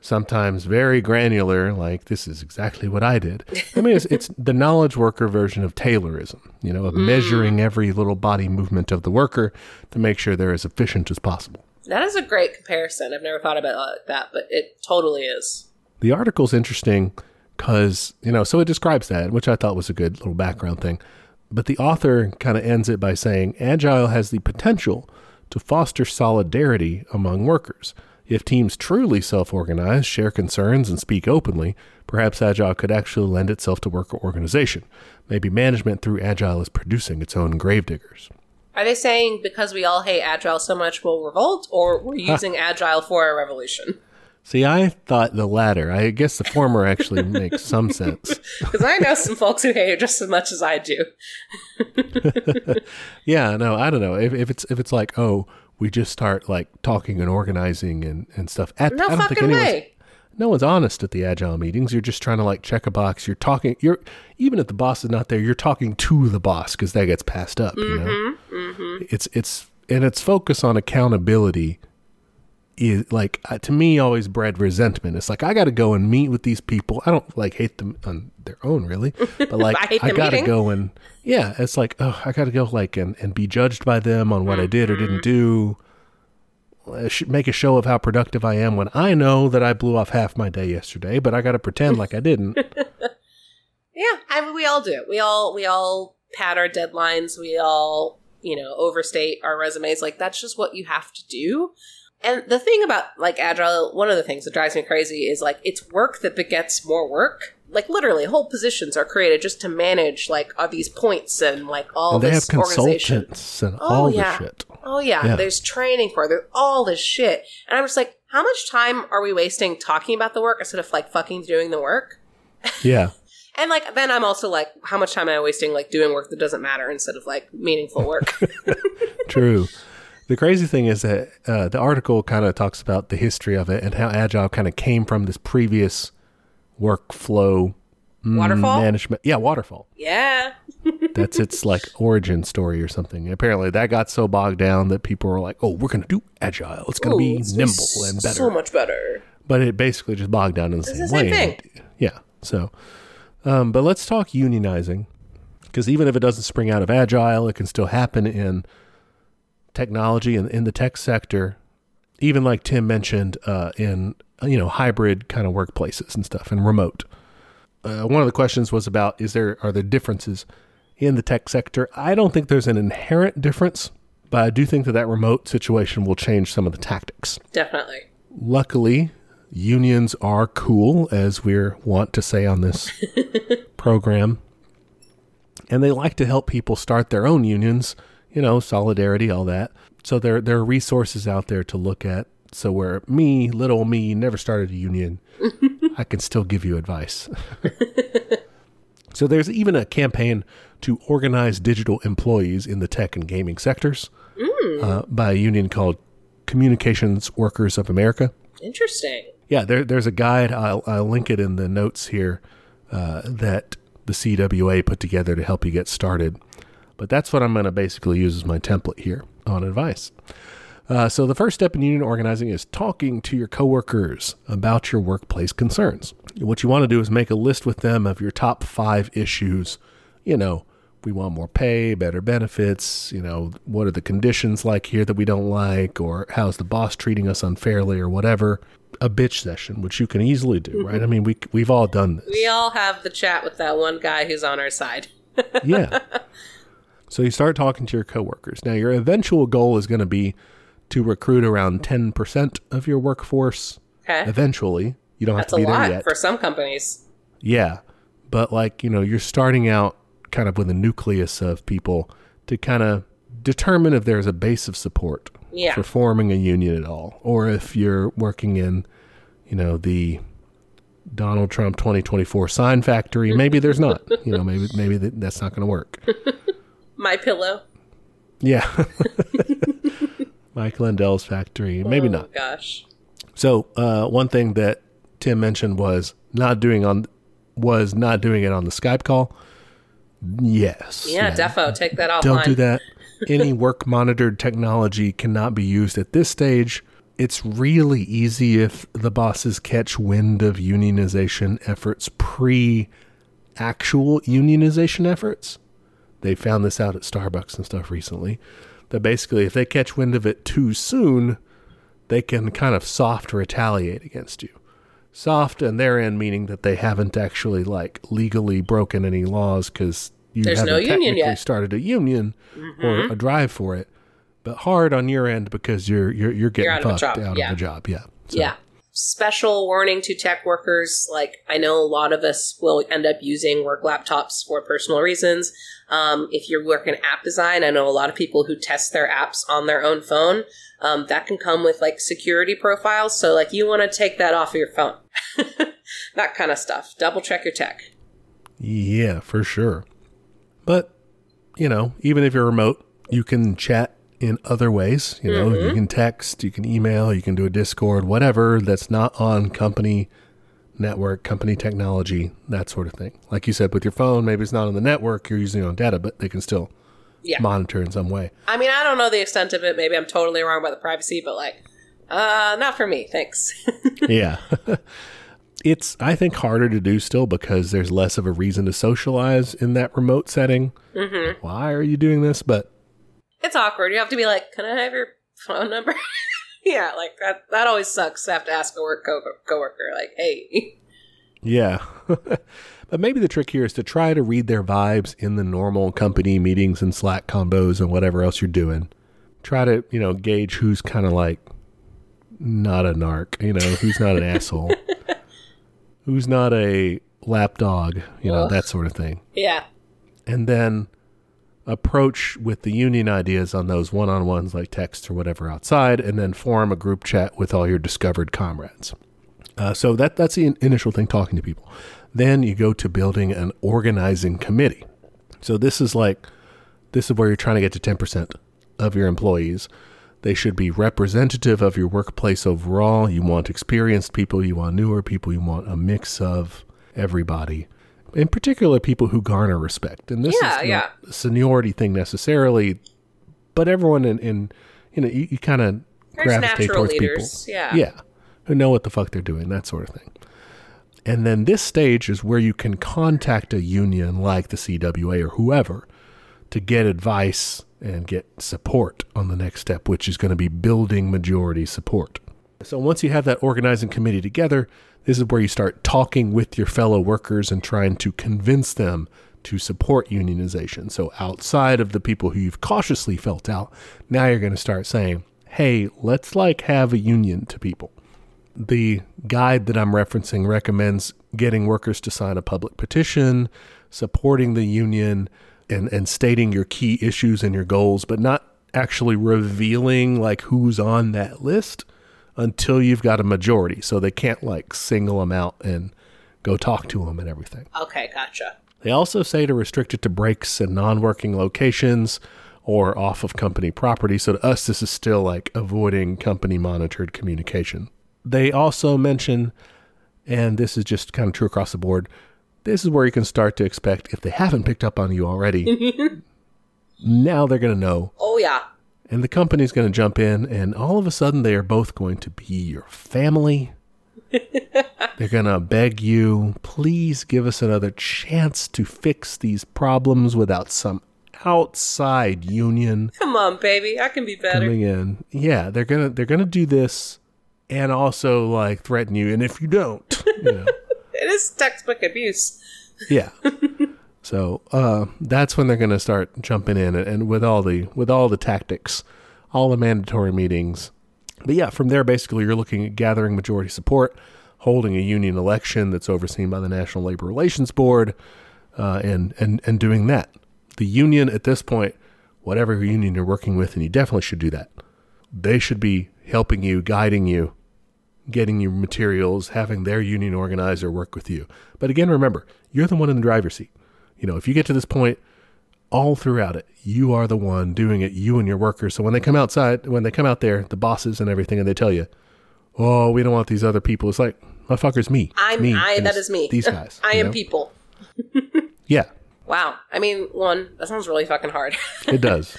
Sometimes very granular, like this is exactly what I did. I mean, it's, it's the knowledge worker version of Taylorism, you know, of mm. measuring every little body movement of the worker to make sure they're as efficient as possible. That is a great comparison. I've never thought about it like that, but it totally is. The article's interesting because, you know, so it describes that, which I thought was a good little background thing. But the author kind of ends it by saying Agile has the potential to foster solidarity among workers. If teams truly self organize, share concerns, and speak openly, perhaps Agile could actually lend itself to worker organization. Maybe management through Agile is producing its own gravediggers. Are they saying because we all hate Agile so much we'll revolt, or we're using Agile for a revolution? See, I thought the latter. I guess the former actually makes some sense. Because I know some folks who hate it just as much as I do. Yeah, no, I don't know. If, if it's if it's like, oh, we just start like talking and organizing and, and stuff. At, No I don't think fucking anyone's way. no one's honest at the agile meetings. You're just trying to like check a box. You're talking. You're even if the boss is not there, you're talking to the boss because that gets passed up. You know, Mm-hmm, it's it's and its focus on accountability is like uh, to me always bred resentment. It's like I got to go and meet with these people. I don't like hate them on their own really, but like I I got to go and yeah, it's like oh I got to go like and and be judged by them on what I did or didn't do. I should make a show of how productive I am when I know that I blew off half my day yesterday, but I got to pretend like I didn't. Yeah, I mean, we all do. it. We all we all pad our deadlines. We all you know overstate our resumes. Like that's just what you have to do. And the thing about like agile, one of the things that drives me crazy is like it's work that begets more work. Like literally, whole positions are created just to manage like all these points and like all and they have this organization. consultants and Oh, all yeah. the shit. Oh yeah, Yeah. there's training for it. There's all this shit, and I'm just like, how much time are we wasting talking about the work instead of like fucking doing the work? Yeah. And like then I'm also like, how much time am I wasting like doing work that doesn't matter instead of like meaningful work? True. The crazy thing is that uh, the article kind of talks about the history of it and how Agile kind of came from this previous workflow mm, Waterfall? management. Yeah, waterfall. Yeah. That's its like origin story or something. Apparently, that got so bogged down that people were like, "Oh, we're going to do agile. It's going to be nimble and better." So much better. but it basically just bogged down in the same the way. same And- Yeah. So, um, but let's talk unionizing because even if it doesn't spring out of agile, it can still happen in technology and in the tech sector. Even like Tim mentioned, uh, in you know hybrid kind of workplaces and stuff and remote. Uh, one of the questions was about is there are there differences in the tech sector? I don't think there's an inherent difference, but I do think that that remote situation will change some of the tactics Definitely. luckily, unions are cool, as we're want to say on this program. And they like to help people start their own unions, you know, solidarity, all that. So there, there are resources out there to look at. So where me, little me, never started a union, I can still give you advice. so there's even a campaign to organize digital employees in the tech and gaming sectors uh, by a union called Communications Workers of America. Interesting. Yeah, there, there's a guide. I'll, I'll link it in the notes here uh, that the CWA put together to help you get started. But that's what I'm going to basically use as my template here on advice. Uh, so the first step in union organizing is talking to your coworkers about your workplace concerns. What you want to do is make a list with them of your top five issues. You know, we want more pay, better benefits. You know, what are the conditions like here that we don't like, or how's the boss treating us unfairly, or whatever. A bitch session, which you can easily do, right? I mean, we we've all done this. We all have the chat with that one guy who's on our side. yeah. So you start talking to your coworkers. Now, your eventual goal is going to be to recruit around 10% of your workforce. Okay. Eventually, you don't That's have to be there lot yet. for some companies. yeah. But like, you know, you're starting out kind of with a nucleus of people to kind of determine if there's a base of support Yeah. for forming a union at all or if you're working in, you know, the Donald Trump 2024 sign factory, maybe there's not. You know, maybe maybe that's not going to work. My pillow. Yeah. Mike Lindell's factory. Maybe oh, not. Gosh. So, uh, one thing that Tim mentioned was not doing on was not doing it on the Skype call. Yes. Yeah, defo. Take that offline. Don't do that. Any work monitored technology cannot be used at this stage. It's really easy if the bosses catch wind of unionization efforts pre actual unionization efforts. They found this out at Starbucks and stuff recently. That basically, if they catch wind of it too soon, they can kind of soft retaliate against you. Soft and their end, meaning that they haven't actually like legally broken any laws because you There's haven't no technically. Mm-hmm. started a union or a drive for it. But hard on your end because you're you're you're getting out of a fucked job, out yeah. of a job. Yeah. So, Yeah. Special warning to tech workers. Like, I know a lot of us will end up using work laptops for personal reasons. Um, if you're working app design, I know a lot of people who test their apps on their own phone. Um, that can come with like security profiles. So, like, you want to take that off of your phone. that kind of stuff. Double check your tech. Yeah, for sure. But, you know, even if you're remote, you can chat in other ways. You know, you can text, you can email, you can do a Discord, whatever that's not on company network, company technology, that sort of thing. Like you said, with your phone, maybe it's not on the network, you're using it on data, but they can still Yeah. monitor in some way. I mean, I don't know the extent of it. Maybe I'm totally wrong about the privacy, but like, uh, not for me. Thanks. yeah. it's, I think, harder to do still because there's less of a reason to socialize in that remote setting. Mm-hmm. Why are you doing this? But it's awkward. You have to be like, "Can I have your phone number?" yeah, like that. That always sucks to have to ask a work co- coworker, like, "Hey, Yeah. but maybe the trick here is to try to read their vibes in the normal company meetings and Slack combos and whatever else you're doing. Try to, you know, gauge who's kind of like not a narc, you know, who's not an asshole, who's not a lapdog, you know, Ugh. that sort of thing. yeah, And then approach with the union ideas on those one on ones like text or whatever outside, and then form a group chat with all your discovered comrades. Uh, so that that's the initial thing, talking to people. Then you go to building an organizing committee. So this is like this is where you're trying to get to ten percent of your employees. They should be representative of your workplace overall. You want experienced people, you want newer people, you want a mix of everybody, in particular people who garner respect. And this Yeah, is yeah. a seniority thing necessarily, but everyone in, in you know, you, you kind of gravitate towards leaders. people. Yeah. Yeah, who know what the fuck they're doing, that sort of thing. And then this stage is where you can contact a union like the CWA or whoever to get advice and get support on the next step, which is going to be building majority support. So once you have that organizing committee together, this is where you start talking with your fellow workers and trying to convince them to support unionization. So outside of the people who you've cautiously felt out, now you're going to start saying, "Hey, let's like have a union to people." The guide that I'm referencing recommends getting workers to sign a public petition, supporting the union, and, and stating your key issues and your goals, but not actually revealing like who's on that list until you've got a majority. So they can't like single them out and go talk to them and everything. Okay, gotcha. They also say to restrict it to breaks in non working locations or off of company property. So to us, this is still like avoiding company monitored communication. They also mention, and this is just kind of true across the board, this is where you can start to expect, if they haven't picked up on you already, now they're going to know. Oh yeah. And the company's going to jump in, and all of a sudden, they are both going to be your family. They're going to beg you, please give us another chance to fix these problems without some outside union Come on, baby. I can be better. coming in. Yeah, they're going to they're going to do this and also like threaten you and if you don't, you know. It is textbook abuse. Yeah. so uh, that's when they're going to start jumping in, and, and with all the with all the tactics, all the mandatory meetings. But yeah, from there, basically, you're looking at gathering majority support, holding a union election that's overseen by the National Labor Relations Board, uh, and and and doing that. The union at this point, whatever union you're working with, and you definitely should do that. They should be helping you, guiding you, getting you materials, having their union organizer work with you. But again, remember, you're the one in the driver's seat. You know, if you get to this point, all throughout it, you are the one doing it, you and your workers. So when they come outside, when they come out there, the bosses and everything, and they tell you, oh, we don't want these other people, it's like, motherfuckers, me. I'm me. I that is me. These guys. I am know? people. Yeah, Wow. I mean, one, that sounds really fucking hard. it does.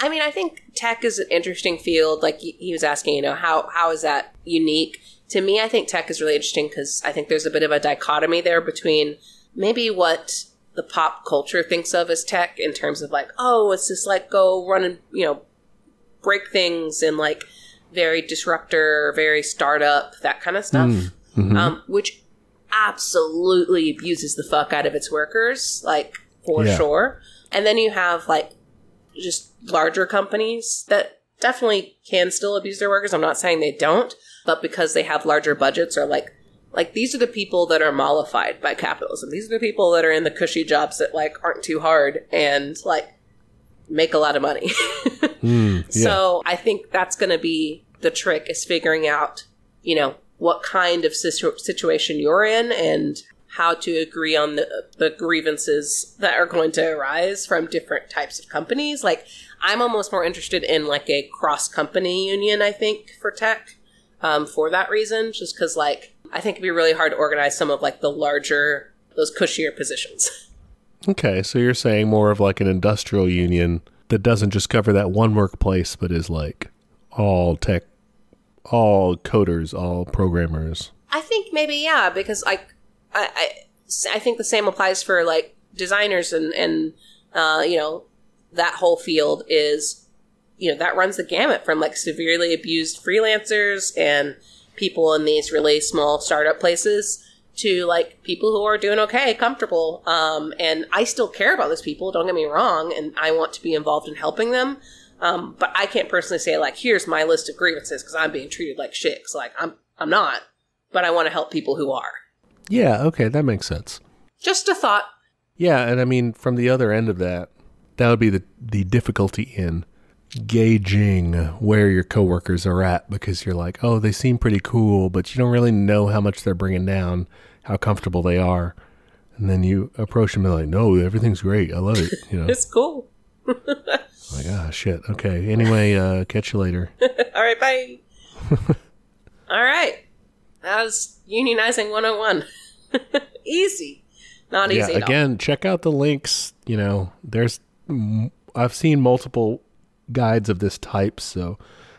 I mean, I think tech is an interesting field. Like he he was asking, you know, how how is that unique? To me, I think tech is really interesting because I think there's a bit of a dichotomy there between maybe what the pop culture thinks of as tech in terms of like, oh, it's just like go run and you know break things and like very disruptor, very startup, that kind of stuff, um, which absolutely abuses the fuck out of its workers, like for Yeah. sure. And then you have like just larger companies that definitely can still abuse their workers. I'm not saying they don't, but because they have larger budgets or like like these are the people that are mollified by capitalism. These are the people that are in the cushy jobs that like aren't too hard and like make a lot of money. Mm, yeah. So I think that's going to be the trick is figuring out, you know, what kind of situ- situation you're in and how to agree on the, the grievances that are going to arise from different types of companies. Like, I'm almost more interested in like a cross company union, I think, for tech um, for that reason, just because, like, I think it'd be really hard to organize some of like the larger, those cushier positions. Okay, so you're saying more of like an industrial union that doesn't just cover that one workplace, but is like all tech, all coders, all programmers. I think maybe yeah, because like I, I, I think the same applies for like designers and and uh, you know that whole field is you know that runs the gamut from like severely abused freelancers and people in these really small startup places to like people who are doing okay, comfortable. Um, and I still care about those people. Don't get me wrong, and I want to be involved in helping them. Um, but I can't personally say like, here's my list of grievances because I'm being treated like shit. 'cause, like I'm, I'm not. But I want to help people who are. Yeah, okay, that makes sense. Just a thought. Yeah, and I mean, from the other end of that, that would be the the difficulty in gauging where your coworkers are at because you're like, oh, they seem pretty cool, but you don't really know how much they're bringing down, how comfortable they are, and then you approach them and like, no, everything's great, I love it, you know, It's cool. like ah shit, okay. Anyway, uh, catch you later. All right, bye. All right. That was unionizing 101. easy. Not easy. yeah, again, check out the links. You know, there's I've seen multiple guides of this type, so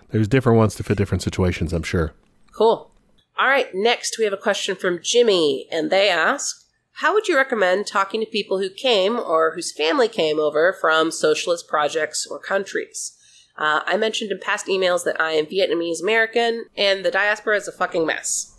there's different ones to fit different situations. I'm sure. Cool. All right, next we have a question from Jimmy, and they ask How would you recommend talking to people who came or whose family came over from socialist projects or countries? Uh, I mentioned in past emails that I am Vietnamese American, and the diaspora is a fucking mess.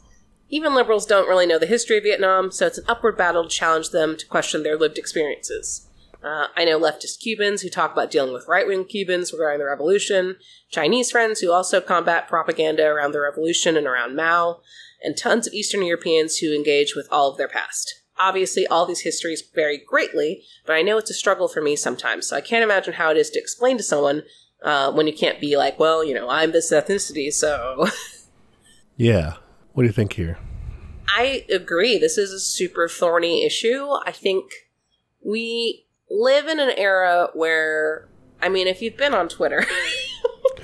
Even liberals don't really know the history of Vietnam, so it's an upward battle to challenge them to question their lived experiences. Uh, I know leftist Cubans who talk about dealing with right wing Cubans regarding the revolution, Chinese friends who also combat propaganda around the revolution and around Mao, and tons of Eastern Europeans who engage with all of their past. Obviously, all these histories vary greatly, but I know it's a struggle for me sometimes, so I can't imagine how it is to explain to someone uh, when you can't be like, well, you know, I'm this ethnicity, so. Yeah. What do you think here? I agree. This is a super thorny issue. I think we live in an era where, I mean, if you've been on Twitter,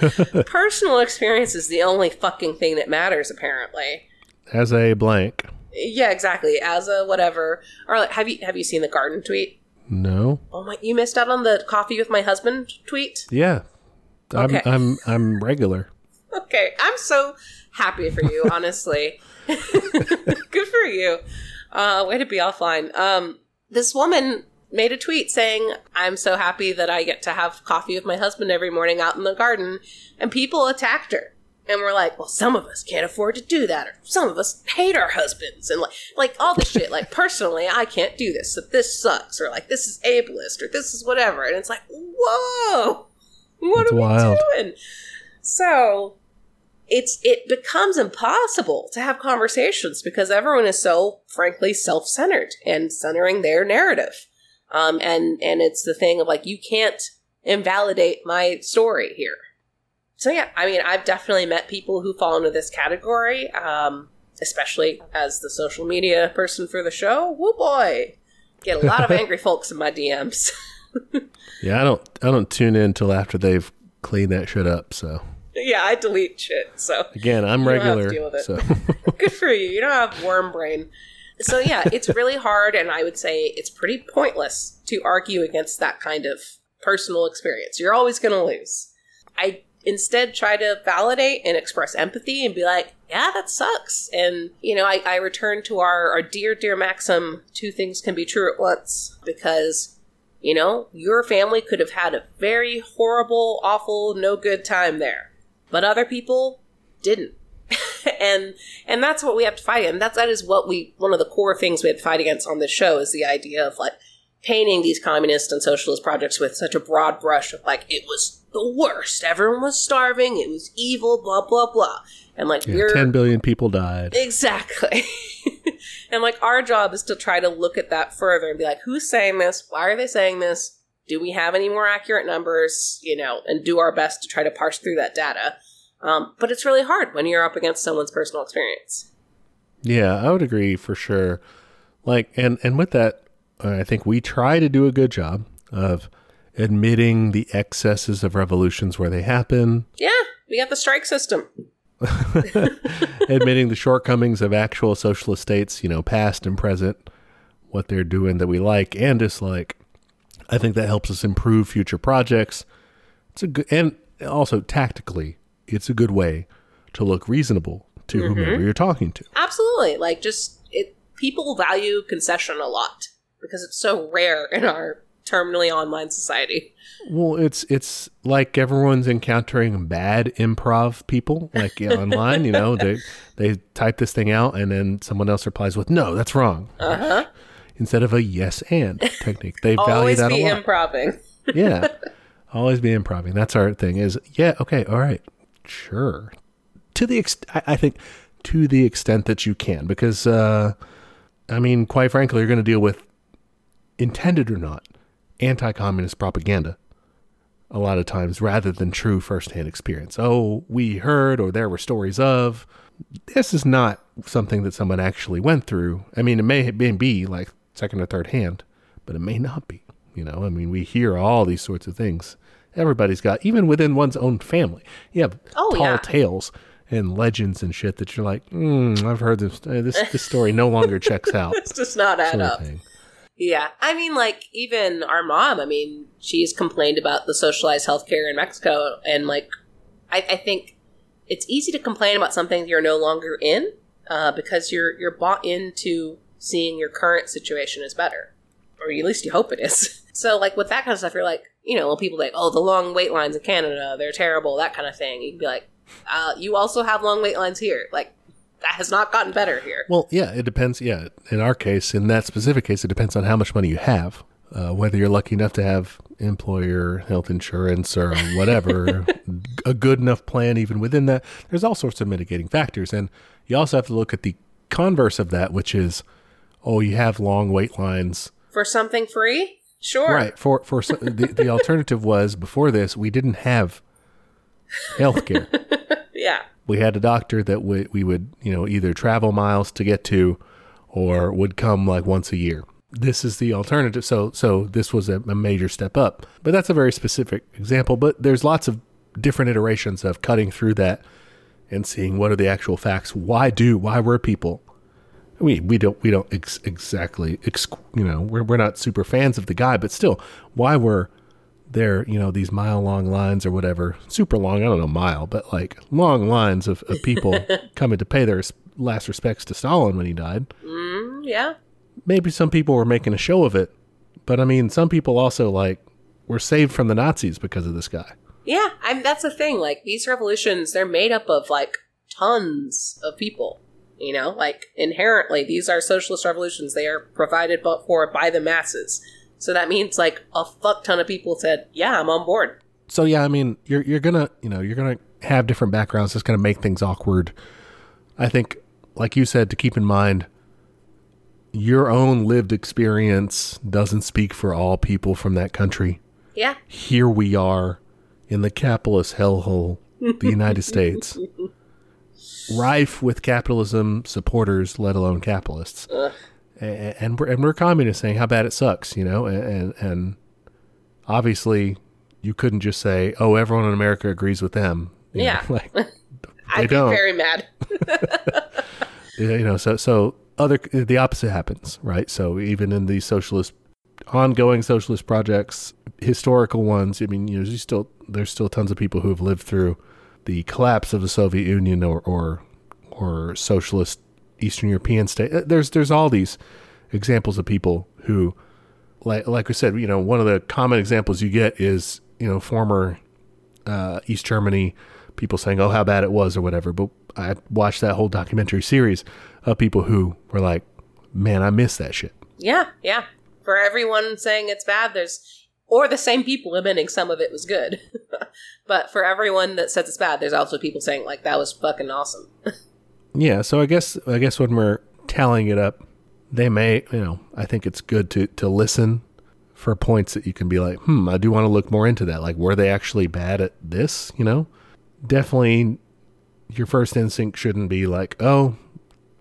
personal experience is the only fucking thing that matters, apparently. As a blank. Yeah, exactly. As a whatever. Or like, have you have you seen the garden tweet? No. Oh my! You missed out on the coffee with my husband tweet. Yeah. I'm Okay. I'm I'm regular. Okay, I'm so happy for you, honestly. Good for you. Uh, way to be offline. Um, this woman made a tweet saying, I'm so happy that I get to have coffee with my husband every morning out in the garden. And people attacked her. And we're like, well, some of us can't afford to do that, or some of us hate our husbands, and like, like all this shit. Like, personally, I can't do this. So this sucks, or like, this is ableist, or this is whatever. And it's like, whoa, what That's are we wild. doing? So it's it becomes impossible to have conversations because everyone is so frankly self-centered and centering their narrative um, and and it's the thing of like you can't invalidate my story here so yeah i mean i've definitely met people who fall into this category um, especially as the social media person for the show whoo boy get a lot of angry folks in my dms Yeah, I don't I don't tune in till after they've cleaned that shit up. So yeah i delete shit so again, I'm You don't have to regular. deal with it. So good for you. You don't have worm brain. So yeah, it's really hard, and I would say it's pretty pointless to argue against that kind of personal experience. You're always going to lose. I instead try to validate and express empathy and be like, yeah, that sucks. And you know, I, I return to our, our dear, dear maxim: two things can be true at once, because you know your family could have had a very horrible, awful, no good time there, but other people didn't and and that's what we have to fight and that's that is what we one of the core things we have to fight against on this show is the idea of like painting these communist and socialist projects with such a broad brush of like it was the worst. Everyone was starving. It was evil blah blah blah. And like yeah, we're ten billion people died. exactly. And like our job is to try to look at that further and be like who's saying this? Why are they saying this? Do we have any more accurate numbers you know and do our best to try to parse through that data um, but it's really hard when you're up against someone's personal experience Yeah, I would agree for sure. Like, and and with that, uh, I think we try to do a good job of admitting the excesses of revolutions where they happen, Yeah, we got the strike system. admitting the shortcomings of actual socialist states, you know, past and present, what they're doing that we like and dislike. I think that helps us improve future projects. It's a good, and also tactically, it's a good way to look reasonable to whomever you're talking to. Absolutely. Like just it people value concession a lot because it's so rare in our terminally online society. Well, it's it's like everyone's encountering bad improv people, like online. You know, they they type this thing out, and then someone else replies with "No, that's wrong," Uh-huh. instead of a "yes and" technique. They value Always that be a lot. improving. yeah, always be improving. That's our thing. Is yeah, okay, all right, sure. To the ex- I, I think to the extent that you can, because uh, I mean, quite frankly, you're going to deal with intended or not anti-communist propaganda a lot of times rather than true firsthand experience. Oh, we heard or there were stories of. This is not something that someone actually went through. I mean, it may be like second or third hand, but it may not be. You know, I mean, we hear all these sorts of things. Everybody's got, even within one's own family, you have Oh, tall yeah. tales and legends and shit that you're like, mm, I've heard this. Uh, this this story no longer checks out. It's just not add up. Yeah, I mean, like even our mom. I mean, she's complained about the socialized healthcare in Mexico, and like, I, I think it's easy to complain about something you're no longer in uh, because you're you're bought into seeing your current situation is better, or at least you hope it is. so, like with that kind of stuff, you're like, you know, people like, oh, the long wait lines in Canada, they're terrible, that kind of thing. You can be like, uh, you also have long wait lines here, like. That has not gotten better here. Well, yeah, it depends. Yeah, in our case, in that specific case, it depends on how much money you have. Uh, whether you're lucky enough to have employer health insurance or whatever, a good enough plan even within that. There's all sorts of mitigating factors, and you also have to look at the converse of that, which is, oh, you have long wait lines. For something free? Sure. Right. For for so- the the alternative was before this we didn't have healthcare. Yeah. we had a doctor that we, we would you know either travel miles to get to or would come like once a year this is the alternative so so this was a, a major step up but that's a very specific example but there's lots of different iterations of cutting through that and seeing what are the actual facts why do why were people we we don't we don't ex- exactly ex- you know we're, we're not super fans of the guy but still why were there you know these mile long lines or whatever super long i don't know mile but like long lines of, of people coming to pay their last respects to stalin when he died Mm, yeah. maybe some people were making a show of it but i mean some people also like were saved from the nazis because of this guy Yeah, I mean, that's the thing. Like these revolutions, they're made up of like tons of people. You know, like inherently, these are socialist revolutions. They are provided for by the masses. So that means like a fuck ton of people said, "Yeah, I'm on board." so yeah i mean you're you're gonna you know you're gonna have different backgrounds that's gonna make things awkward i think like you said to keep in mind your own lived experience doesn't speak for all people from that country Yeah, here we are in the capitalist hellhole, the United States, rife with capitalism supporters, let alone capitalists. A- And we're, and we're communists saying how bad it sucks, you know, and, and, and obviously you couldn't just say, oh, everyone in America agrees with them. You know, Yeah. like, I'd be don't. very mad. you know, so, so other, the opposite happens, right? So even in these socialist, ongoing socialist projects, historical ones, I mean, you know, you still, there's still tons of people who have lived through the collapse of the Soviet Union or, or, or socialist Eastern European state. Uh, There's, there's all these examples of people who, like, like we said, you know, one of the common examples you get is, you know, former uh, East Germany people saying, "Oh, how bad it was" or whatever. But I watched that whole documentary series of people who were like, "Man, I miss that shit." Yeah, yeah. For everyone saying it's bad, there's or the same people admitting some of it was good. but for everyone that says it's bad, there's also people saying like that was fucking awesome. Yeah, so I guess I guess when we're tallying it up, they may, you know, I think it's good to to listen for points that you can be like, "Hmm, I do want to look more into that. Like, were they actually bad at this?" You know, definitely, your first instinct shouldn't be like, "Oh,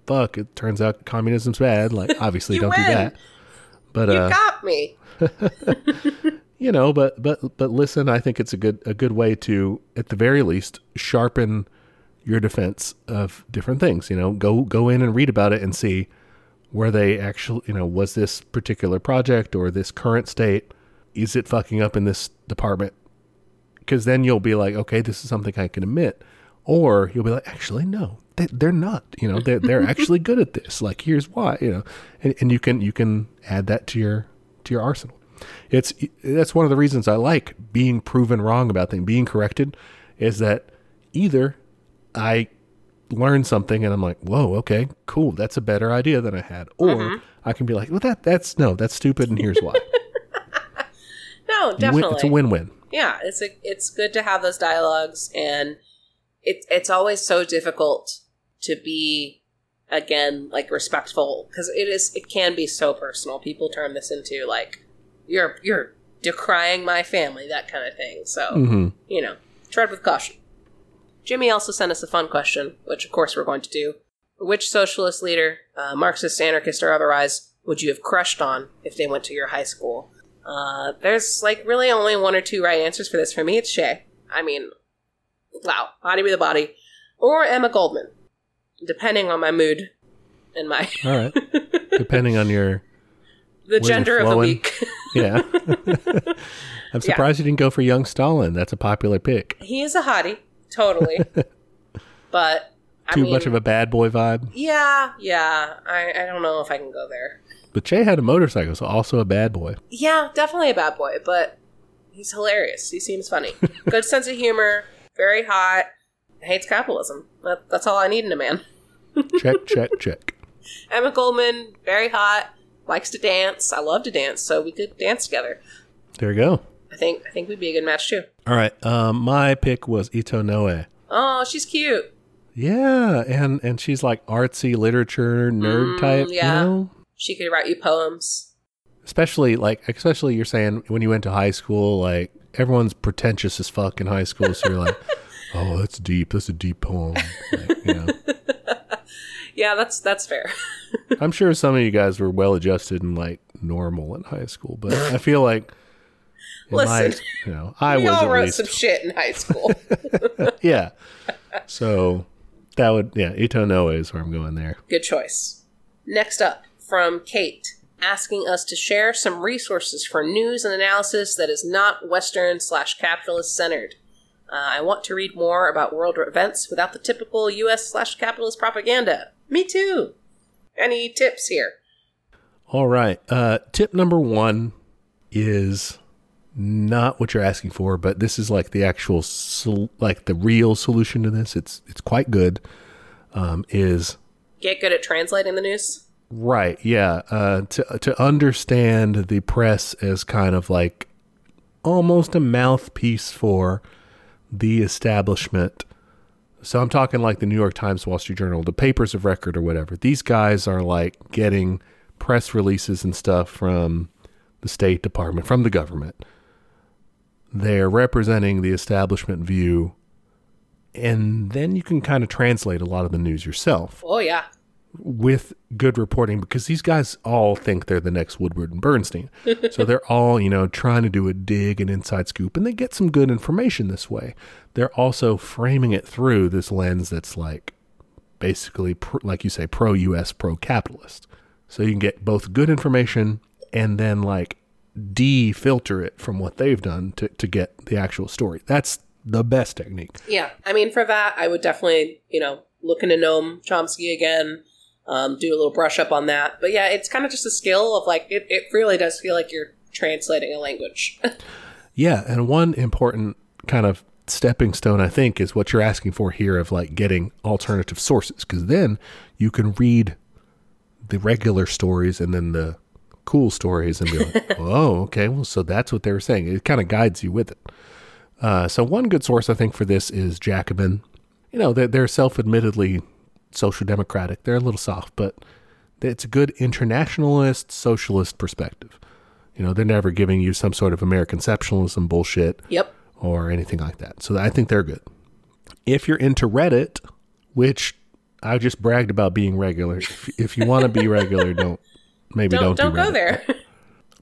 fuck, it turns out communism's bad." Like, obviously, don't do that. But you uh, got me. you know but but but listen i think it's a good a good way to at the very least sharpen your defense of different things you know? Go go in and read about it and see where they actually you know was this particular project or this current state is it fucking up in this department? Because then you'll be like okay this is something i can admit. Or you'll be like actually no they, they're not you know? They're, they're actually good at this. Like here's why you know? And, and you can you can add that to your to your arsenal it's that's one of the reasons I like being proven wrong about things, being corrected, is that either I learn something and I'm like, whoa, okay, cool, that's a better idea than I had, or mm-hmm. I can be like, well, that that's no, that's stupid, and here's why. No, You win- definitely. it's a win-win. yeah, it's a, it's good to have those dialogues, and it's it's always so difficult to be again like respectful because it is it can be so personal. People turn this into like you're you're decrying my family, that kind of thing. So hmm you know, tread with caution. Jimmy also sent us a fun question, which of course we're going to do. Which socialist leader, uh, Marxist, anarchist, or otherwise, would you have crushed on if they went to your high school? Uh, there's like really only one or two right answers for this. For me, it's Che. I mean, wow, body be the body. or Emma Goldman, depending on my mood and my All right. Depending on your the gender of the week. yeah. I'm surprised you didn't go for young Stalin. That's a popular pick. he is a hottie, totally. but I Too mean, much of a bad boy vibe. yeah, yeah. I, I don't know if I can go there. But Che had a motorcycle, so also a bad boy. Yeah, definitely a bad boy, but he's hilarious. He seems funny. Good sense of humor, very hot, hates capitalism. That, that's all I need in a man. Check, check, check. Emma Goldman, very hot, likes to dance. I love to dance, so we could dance together. There you go. I think I think we'd be a good match too. All right. Um, my pick was Ito Noe. Oh, she's cute. Yeah, and and she's like artsy literature nerd Mm, type. yeah. You know? She could write you poems. Especially like especially you're saying when you went to high school, like everyone's pretentious as fuck in high school, so you're like, oh, that's deep. That's a deep poem. Like, you know. Yeah, that's that's fair. I'm sure some of you guys were well adjusted and like normal in high school, but I feel like in my, Listen, you know, I we was all wrote least some shit in high school. yeah. So that would yeah, Ito Noe is where I'm going there. Good choice. Next up, from Kate, asking us to share some resources for news and analysis that is not Western slash capitalist centered. Uh, I want to read more about world events without the typical U.S. slash capitalist propaganda. Me too. Any tips here? All right. Uh, tip number one is not what you're asking for, but this is like the actual, sol- like the real solution to this. It's it's quite good. Um, is Get good at translating the news. right, yeah. Uh, to to understand the press as kind of like almost a mouthpiece for the establishment. So I'm talking like the New York Times, Wall Street Journal, the papers of record or whatever. These guys are like getting press releases and stuff from the State Department, from the government. They're representing the establishment view. And then you can kind of translate a lot of the news yourself Oh, yeah. With good reporting because these guys all think they're the next Woodward and Bernstein. so they're all, you know, trying to do a dig and inside scoop and they get some good information this way. They're also framing it through this lens that's like basically pr- like you say pro US, pro capitalist. So you can get both good information and then like de-filter it from what they've done to to get the actual story. That's the best technique. Yeah. I mean, for that, I would definitely, you know, look into Noam Chomsky again, um, do a little brush up on that. But yeah, it's kind of just a skill of like, it, it really does feel like you're translating a language. Yeah, and one important kind of stepping stone I think is what you're asking for here of like getting alternative sources because then you can read the regular stories and then the cool stories and be like, "Oh, okay, well so that's what they were saying." It kind of guides you with it. Uh, so one good source I think for this is Jacobin. You know, they're, they're self-admittedly social democratic. They're a little soft, but it's a good internationalist socialist perspective. You know, they're never giving you some sort of American exceptionalism bullshit yep. or anything like that. So I think they're good. If you're into Reddit, which I just bragged about being regular, if, if you want to be regular, don't maybe Don't, don't, don't, do go there.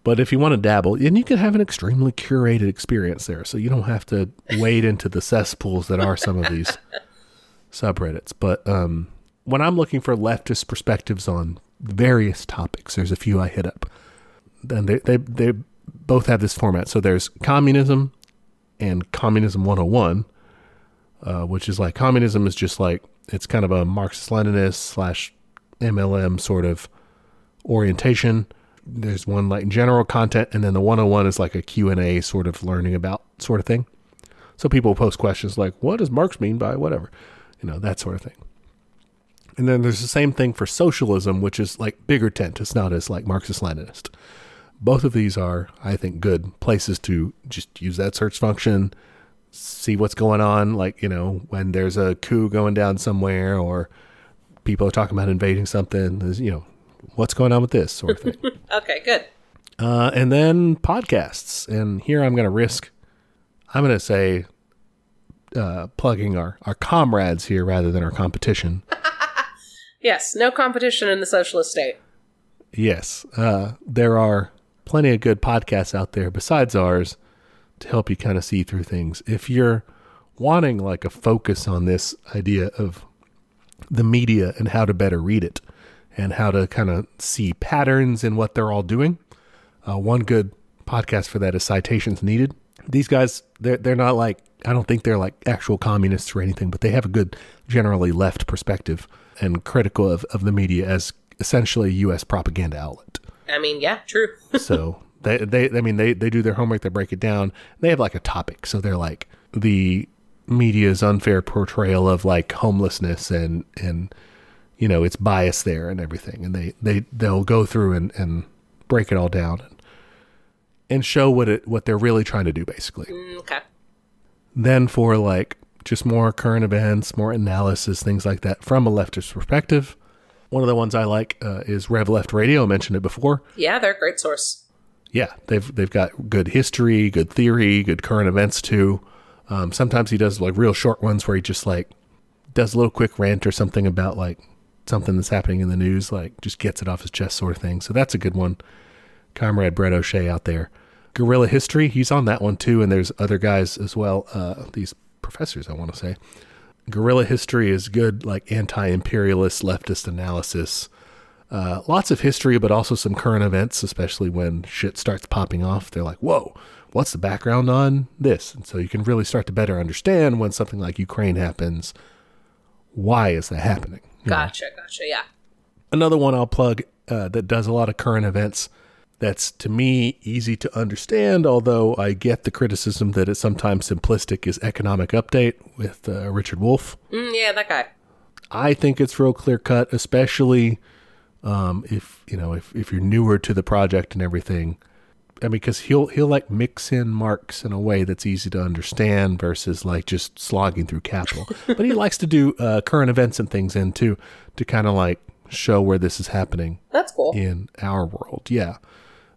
But if you want to dabble, and you can have an extremely curated experience there, so you don't have to wade into the cesspools that are some of these subreddits. But um, when I'm looking for leftist perspectives on various topics, there's a few I hit up. And they, they, they both have this format. So there's communism and communism 101, uh, which is like communism is just like, it's kind of a Marxist Leninist slash MLM sort of orientation there's one like general content and then the 101 is like a q&a sort of learning about sort of thing so people post questions like what does marx mean by whatever you know that sort of thing and then there's the same thing for socialism which is like bigger tent it's not as like marxist leninist both of these are i think good places to just use that search function see what's going on like you know when there's a coup going down somewhere or people are talking about invading something there's you know what's going on with this sort of thing Okay, good. uh, and then podcasts. And here I'm going to risk, I'm going to say, uh, plugging our, our comrades here rather than our competition. Yes, no competition in the socialist state. yes, uh, there are plenty of good podcasts out there besides ours to help you kind of see through things. If you're wanting like a focus on this idea of the media and how to better read it and how to kind of see patterns in what they're all doing. Uh, one good podcast for that is Citations Needed. These guys, they're, they're not like, I don't think they're like actual communists or anything, but they have a good, generally left perspective and critical of, of the media as essentially a U.S. propaganda outlet. I mean, yeah, true. so they, they, I mean, they, they do their homework, they break it down. They have like a topic. So they're like the media's unfair portrayal of like homelessness and, and, you know, it's bias there and everything. And they, they, they'll go through and, and break it all down and, and show what it, what they're really trying to do basically. Mm, okay. Then for like just more current events, more analysis, things like that from a leftist perspective. One of the ones I like uh, is Rev Left Radio. I mentioned it before. Yeah, they're a great source. Yeah, they've they've got good history, good theory, good current events too. Um, sometimes he does like real short ones where he just like does a little quick rant or something about like something that's happening in the news, like just gets it off his chest sort of thing. So that's a good one. Comrade Breht O'Shea out there. Guerrilla History, he's on that one too, and there's other guys as well. Uh, these professors, I want to say. Guerrilla History is good, like anti-imperialist leftist analysis. Uh, lots of history, but also some current events, especially when shit starts popping off. They're like, "Whoa, what's the background on this?" And so you can really start to better understand when something like Ukraine happens. Why is that happening? You gotcha, know? gotcha, yeah. Another one I'll plug uh, that does a lot of current events that's to me easy to understand, although I get the criticism that it's sometimes simplistic, is Economic Update with uh, Richard Wolff. Mm, yeah, that guy. I think it's real clear cut, especially um, if you know if, if you're newer to the project and everything. I mean, because he'll he'll like mix in Marx in a way that's easy to understand versus like just slogging through capital. but he likes to do uh, current events and things in too to kind of like show where this is happening. That's cool in our world. Yeah.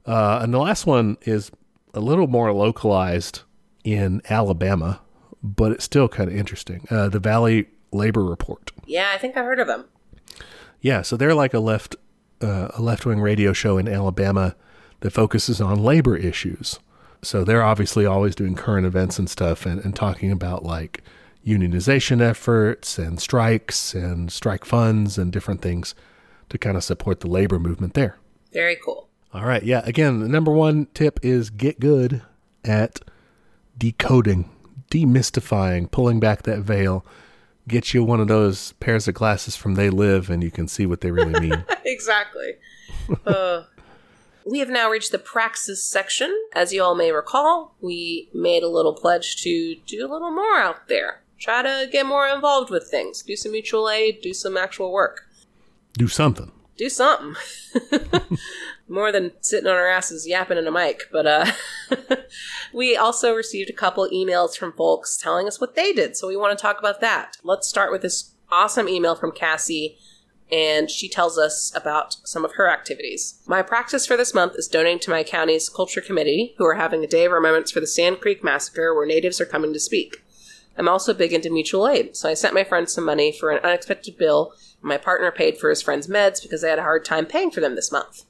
Uh, and the last one is a little more localized in Alabama, but it's still kind of interesting. Uh, the Valley Labor Report. Yeah, I think I heard of them. Yeah, so they're like a left uh, a left wing radio show in Alabama that focuses on labor issues. So they're obviously always doing current events and stuff and, and talking about like unionization efforts and strikes and strike funds and different things to kind of support the labor movement there. Very cool. All right. Yeah. Again, the number one tip is get good at decoding, demystifying, pulling back that veil. Get you one of those pairs of glasses from They Live, and you can see what they really mean. exactly. uh, we have now reached the praxis section. As you all may recall, we made a little pledge to do a little more out there. Try to get more involved with things. Do some mutual aid, do some actual work. Do something do something more than sitting on our asses yapping in a mic but uh we also received a couple emails from folks telling us what they did so we want to talk about that let's start with this awesome email from cassie and she tells us about some of her activities. My practice for this month is donating to my county's culture committee, who are having a day of remembrance for the Sand Creek massacre where natives are coming to speak. I'm also big into mutual aid, so I sent my friend some money for an unexpected bill my partner paid for his friend's meds because they had a hard time paying for them this month.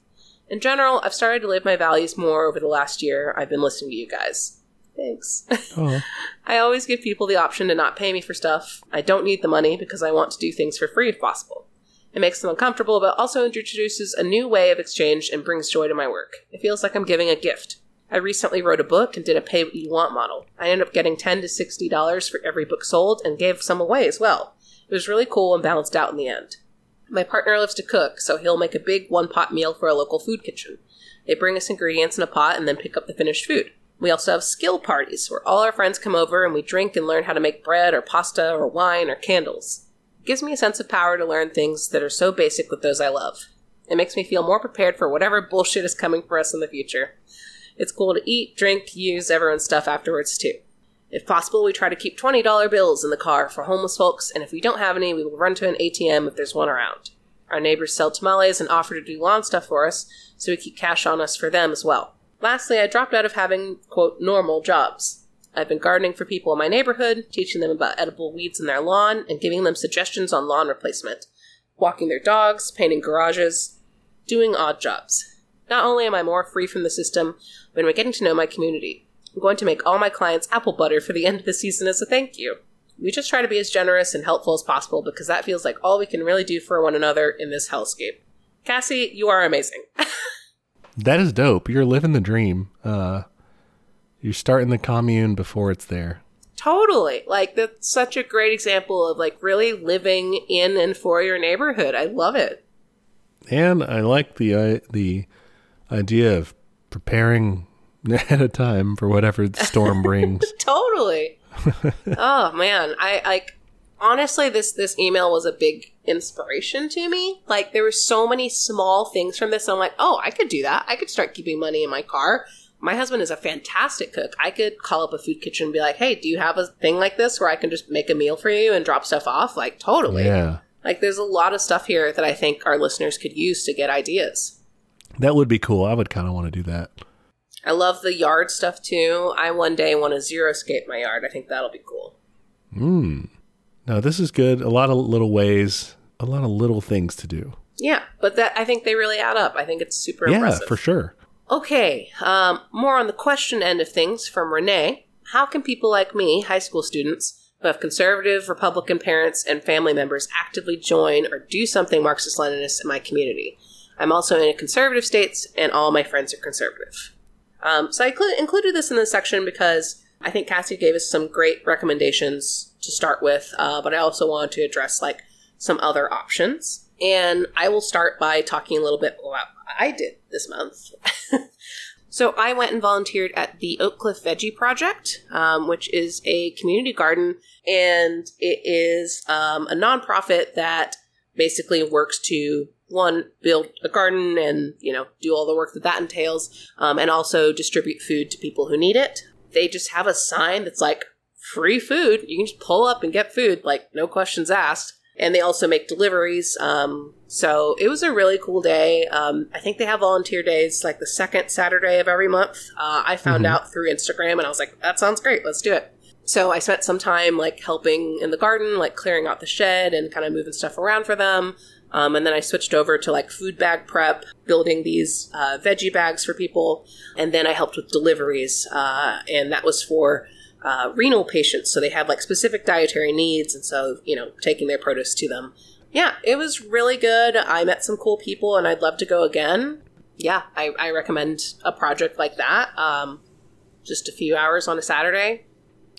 In general, I've started to live my values more over the last year I've been listening to you guys. Thanks. Oh. I always give people the option to not pay me for stuff. I don't need the money because I want to do things for free if possible. It makes them uncomfortable, but also introduces a new way of exchange and brings joy to my work. It feels like I'm giving a gift. I recently wrote a book and did a pay what you want model. I ended up getting 10 to $60 for every book sold and gave some away as well. It was really cool and balanced out in the end. My partner loves to cook, so he'll make a big one pot meal for a local food kitchen. They bring us ingredients in a pot and then pick up the finished food. We also have skill parties where all our friends come over and we drink and learn how to make bread or pasta or wine or candles. It gives me a sense of power to learn things that are so basic with those I love. It makes me feel more prepared for whatever bullshit is coming for us in the future. It's cool to eat, drink, use everyone's stuff afterwards too. If possible, we try to keep $20 bills in the car for homeless folks, and if we don't have any, we will run to an ATM if there's one around. Our neighbors sell tamales and offer to do lawn stuff for us, so we keep cash on us for them as well. Lastly, I dropped out of having, quote, normal jobs. I've been gardening for people in my neighborhood, teaching them about edible weeds in their lawn, and giving them suggestions on lawn replacement, walking their dogs, painting garages, doing odd jobs. Not only am I more free from the system, but I'm getting to know my community. I'm going to make all my clients apple butter for the end of the season as a thank you. we just try to be as generous and helpful as possible because that feels like all we can really do for one another in this hellscape. Cassie, you are amazing. That is dope. You're living the dream. Uh, you're starting the commune before it's there. totally. Like that's such a great example of like really living in and for your neighborhood. I love it. And I like the uh, the idea of preparing ahead of time for whatever the storm brings. totally. oh man, I like honestly this this email was a big inspiration to me. Like there were so many small things from this. I'm like, oh, I could do that. I could start keeping money in my car. My husband is a fantastic cook. I could call up a food kitchen and be like, hey, do you have a thing like this where I can just make a meal for you and drop stuff off? Like totally. yeah, Like there's a lot of stuff here that I think our listeners could use to get ideas. that would be cool. I would kind of want to do that. I love the yard stuff too. I one day want to zero scape my yard. I think that'll be cool. Mm. No, this is good. A lot of little ways, a lot of little things to do. Yeah, but that I think they really add up. I think it's super yeah, impressive. for sure. Okay, um, more on the question end of things from Renee. How can people like me, high school students, who have conservative, Republican parents and family members actively join or do something Marxist Leninist in my community? I'm also in a conservative states, and all my friends are conservative. Um, so I cl- included this in this section because I think Cassie gave us some great recommendations to start with, uh, but I also wanted to address like some other options. And I will start by talking a little bit about I did this month. so I went and volunteered at the Oak Cliff Veggie Project, um, which is a community garden, and it is um, a nonprofit that basically works to one build a garden and you know do all the work that that entails, um, and also distribute food to people who need it. They just have a sign that's like free food. You can just pull up and get food, like no questions asked and they also make deliveries. Um, so it was a really cool day. Um, I think they have volunteer days like the second Saturday of every month. Uh, I found Mhm. out through Instagram, and I was like, "That sounds great. Let's do it." So I spent some time like helping in the garden, like clearing out the shed and kind of moving stuff around for them. Um, and then I switched over to like food bag prep, building these uh, veggie bags for people. And then I helped with deliveries, uh, and that was for uh, renal patients. So they have like specific dietary needs, and so you know, taking their produce to them. Yeah, it was really good. I met some cool people, and I'd love to go again. Yeah, I, I recommend a project like that. Um, just a few hours on a Saturday.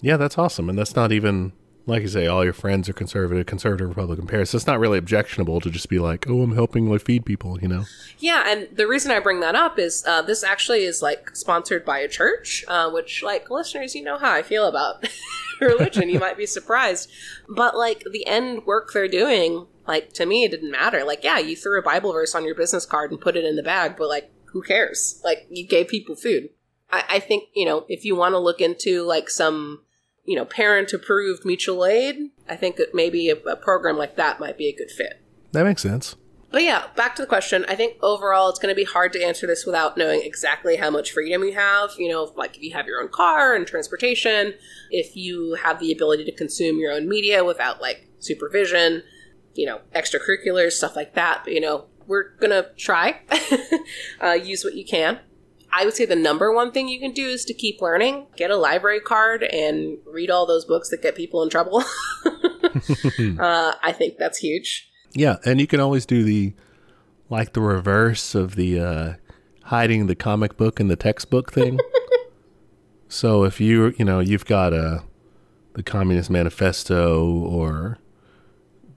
Yeah, that's awesome. And that's not even like you say, all your friends are conservative, conservative Republican parents. It's not really objectionable to just be like, oh, I'm helping like feed people, you know? Yeah, and the reason I bring that up is uh, this actually is like sponsored by a church, uh, which, like, listeners, you know how I feel about religion. you might be surprised. But, like, the end work they're doing, like, to me, it didn't matter. Like, yeah, you threw a Bible verse on your business card and put it in the bag, but, like, who cares? Like, you gave people food. I, I think, you know, if you want to look into, like, some, you know, parent approved mutual aid, I think that maybe a, a program like that might be a good fit. That makes sense. But yeah, back to the question. I think overall it's going to be hard to answer this without knowing exactly how much freedom you have. You know, like if you have your own car and transportation, if you have the ability to consume your own media without like supervision, you know, extracurriculars, stuff like that. But, you know, we're going to try, uh, use what you can. I would say the number one thing you can do is to keep learning. Get a library card and read all those books that get people in trouble. uh, I think that's huge. Yeah, and you can always do the like the reverse of the uh hiding the comic book in the textbook thing. so if you you know, you've got a the Communist Manifesto or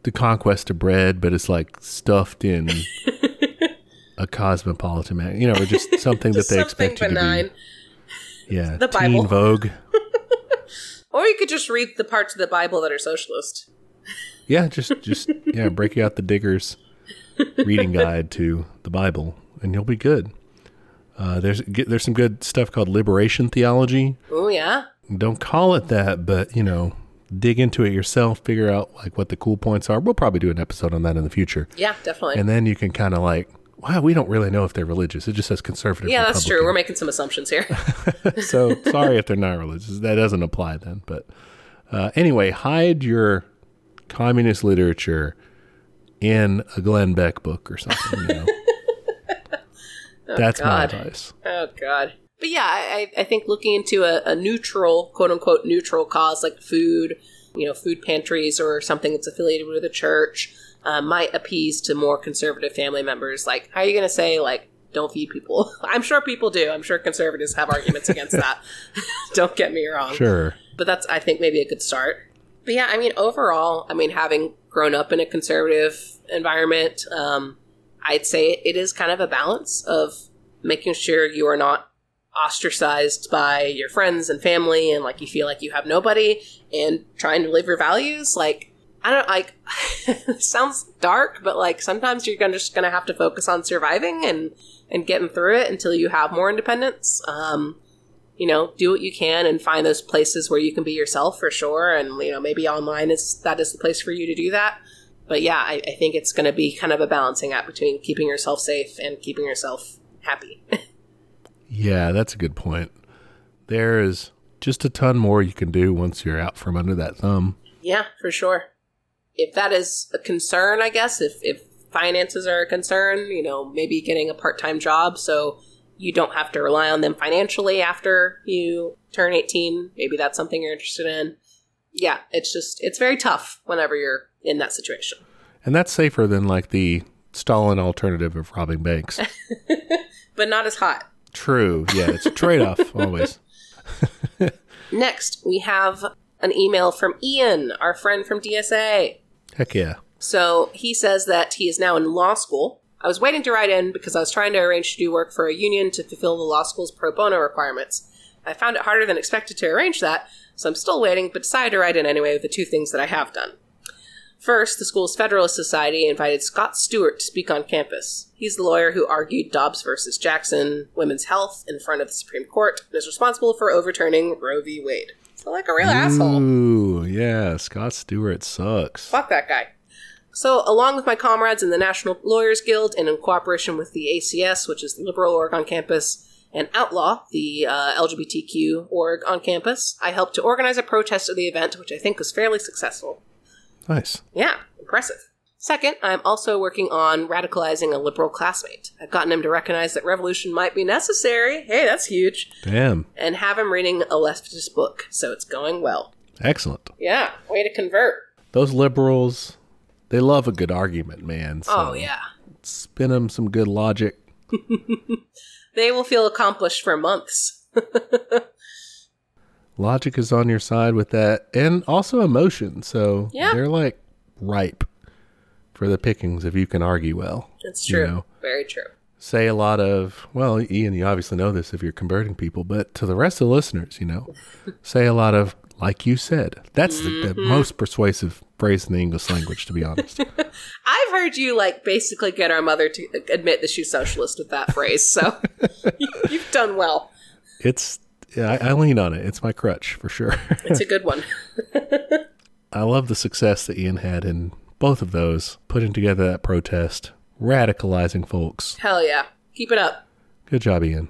the Conquest of Bread, but it's like stuffed in a cosmopolitan mag, you know, or just something that they something expect benign. to be. Yeah, The Teen Bible. Vogue. Or you could just read the parts of the Bible that are socialist. Yeah, just just yeah, break out the digger's reading guide to the Bible, and you'll be good. Uh, there's get- there's some good stuff called liberation theology. Oh yeah. Don't call it that, but you know, dig into it yourself. Figure out like what the cool points are. We'll probably do an episode on that in the future, Yeah, definitely. and then you can kind of like, wow, we don't really know if they're religious. It just says conservative. yeah, that's true. We're making some assumptions here. so sorry if they're not religious. That doesn't apply then. But uh, anyway, hide your communist literature in a Glenn Beck book or something. You know? That's my advice. oh god. But yeah, I, I I think looking into a, a neutral, quote unquote, neutral cause like food, you know, food pantries or something that's affiliated with a church uh, might appease to more conservative family members. Like, how are you going to say, like, don't feed people? I'm sure people do. I'm sure conservatives have arguments against that. don't get me wrong. Sure. But that's, I think, maybe a good start. But yeah, I mean, overall, I mean, having grown up in a conservative environment, um, I'd say it is kind of a balance of making sure you are not ostracized by your friends and family and like you feel like you have nobody and trying to live your values like i don't like sounds dark but like sometimes you're gonna, just gonna have to focus on surviving and and getting through it until you have more independence um you know do what you can and find those places where you can be yourself for sure and you know maybe online is that is the place for you to do that but yeah i, I think it's going to be kind of a balancing act between keeping yourself safe and keeping yourself happy Yeah, that's a good point. There is just a ton more you can do once you're out from under that thumb. Yeah, for sure. If that is a concern, I guess, if, if finances are a concern, you know, maybe getting a part time job so you don't have to rely on them financially after you turn 18, maybe that's something you're interested in. Yeah, it's just, it's very tough whenever you're in that situation. And that's safer than like the Stalin alternative of robbing banks. But not as hot. True. Yeah, it's a trade off always. Next, we have an email from Ian, our friend from DSA. Heck yeah. So he says that he is now in law school. I was waiting to write in because I was trying to arrange to do work for a union to fulfill the law school's pro bono requirements. I found it harder than expected to arrange that, so I'm still waiting, but decided to write in anyway with the two things that I have done. First, the school's Federalist Society invited Scott Stewart to speak on campus. He's the lawyer who argued Dobbs versus Jackson, women's health, in front of the Supreme Court, and is responsible for overturning Roe v. Wade. So, like a real asshole. Ooh, yeah. Scott Stewart sucks. Fuck that guy. So, along with my comrades in the National Lawyers Guild and in cooperation with the ACS, which is the liberal org on campus, and Outlaw, the uh, LGBTQ org on campus, I helped to organize a protest of the event, which I think was fairly successful. Nice. Yeah, impressive. Second, I'm also working on radicalizing a liberal classmate. I've gotten him to recognize that revolution might be necessary. Hey, that's huge. Damn. And have him reading a leftist book, so it's going well. Excellent. Yeah, way to convert. Those liberals, they love a good argument, man. Oh, so Oh, yeah. Spin them some good logic. They will feel accomplished for months. Logic is on your side with that, and also emotion. So Yeah. they're like ripe for the pickings if you can argue well. You true. know. Very true. Say a lot of, well, Ian, you obviously know this if you're converting people, but to the rest of the listeners, you know, say a lot of, like you said. That's the, the Mm-hmm. most persuasive phrase in the English language, to be honest. I've heard you like basically get our mother to admit that she's socialist with that phrase, so you've done well. it's, yeah, I, I lean on it. It's my crutch for sure. It's a good one. I love the success that Ian had in both of those, putting together that protest, radicalizing folks. Hell yeah. Keep it up. Good job, Ian.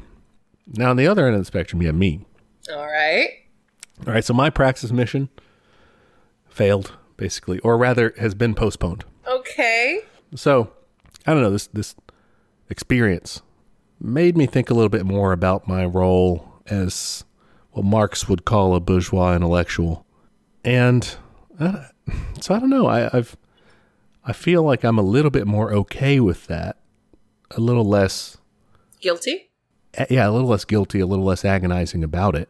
Now, on the other end of the spectrum, you have me. All right. All right, so my praxis mission failed, basically, or rather has been postponed. Okay. So, I don't know, this this experience made me think a little bit more about my role as what Marx would call a bourgeois intellectual. And uh, so I don't know, I, I've I feel like I'm a little bit more okay with that. A little less Guilty? yeah, a little less guilty, a little less agonizing about it.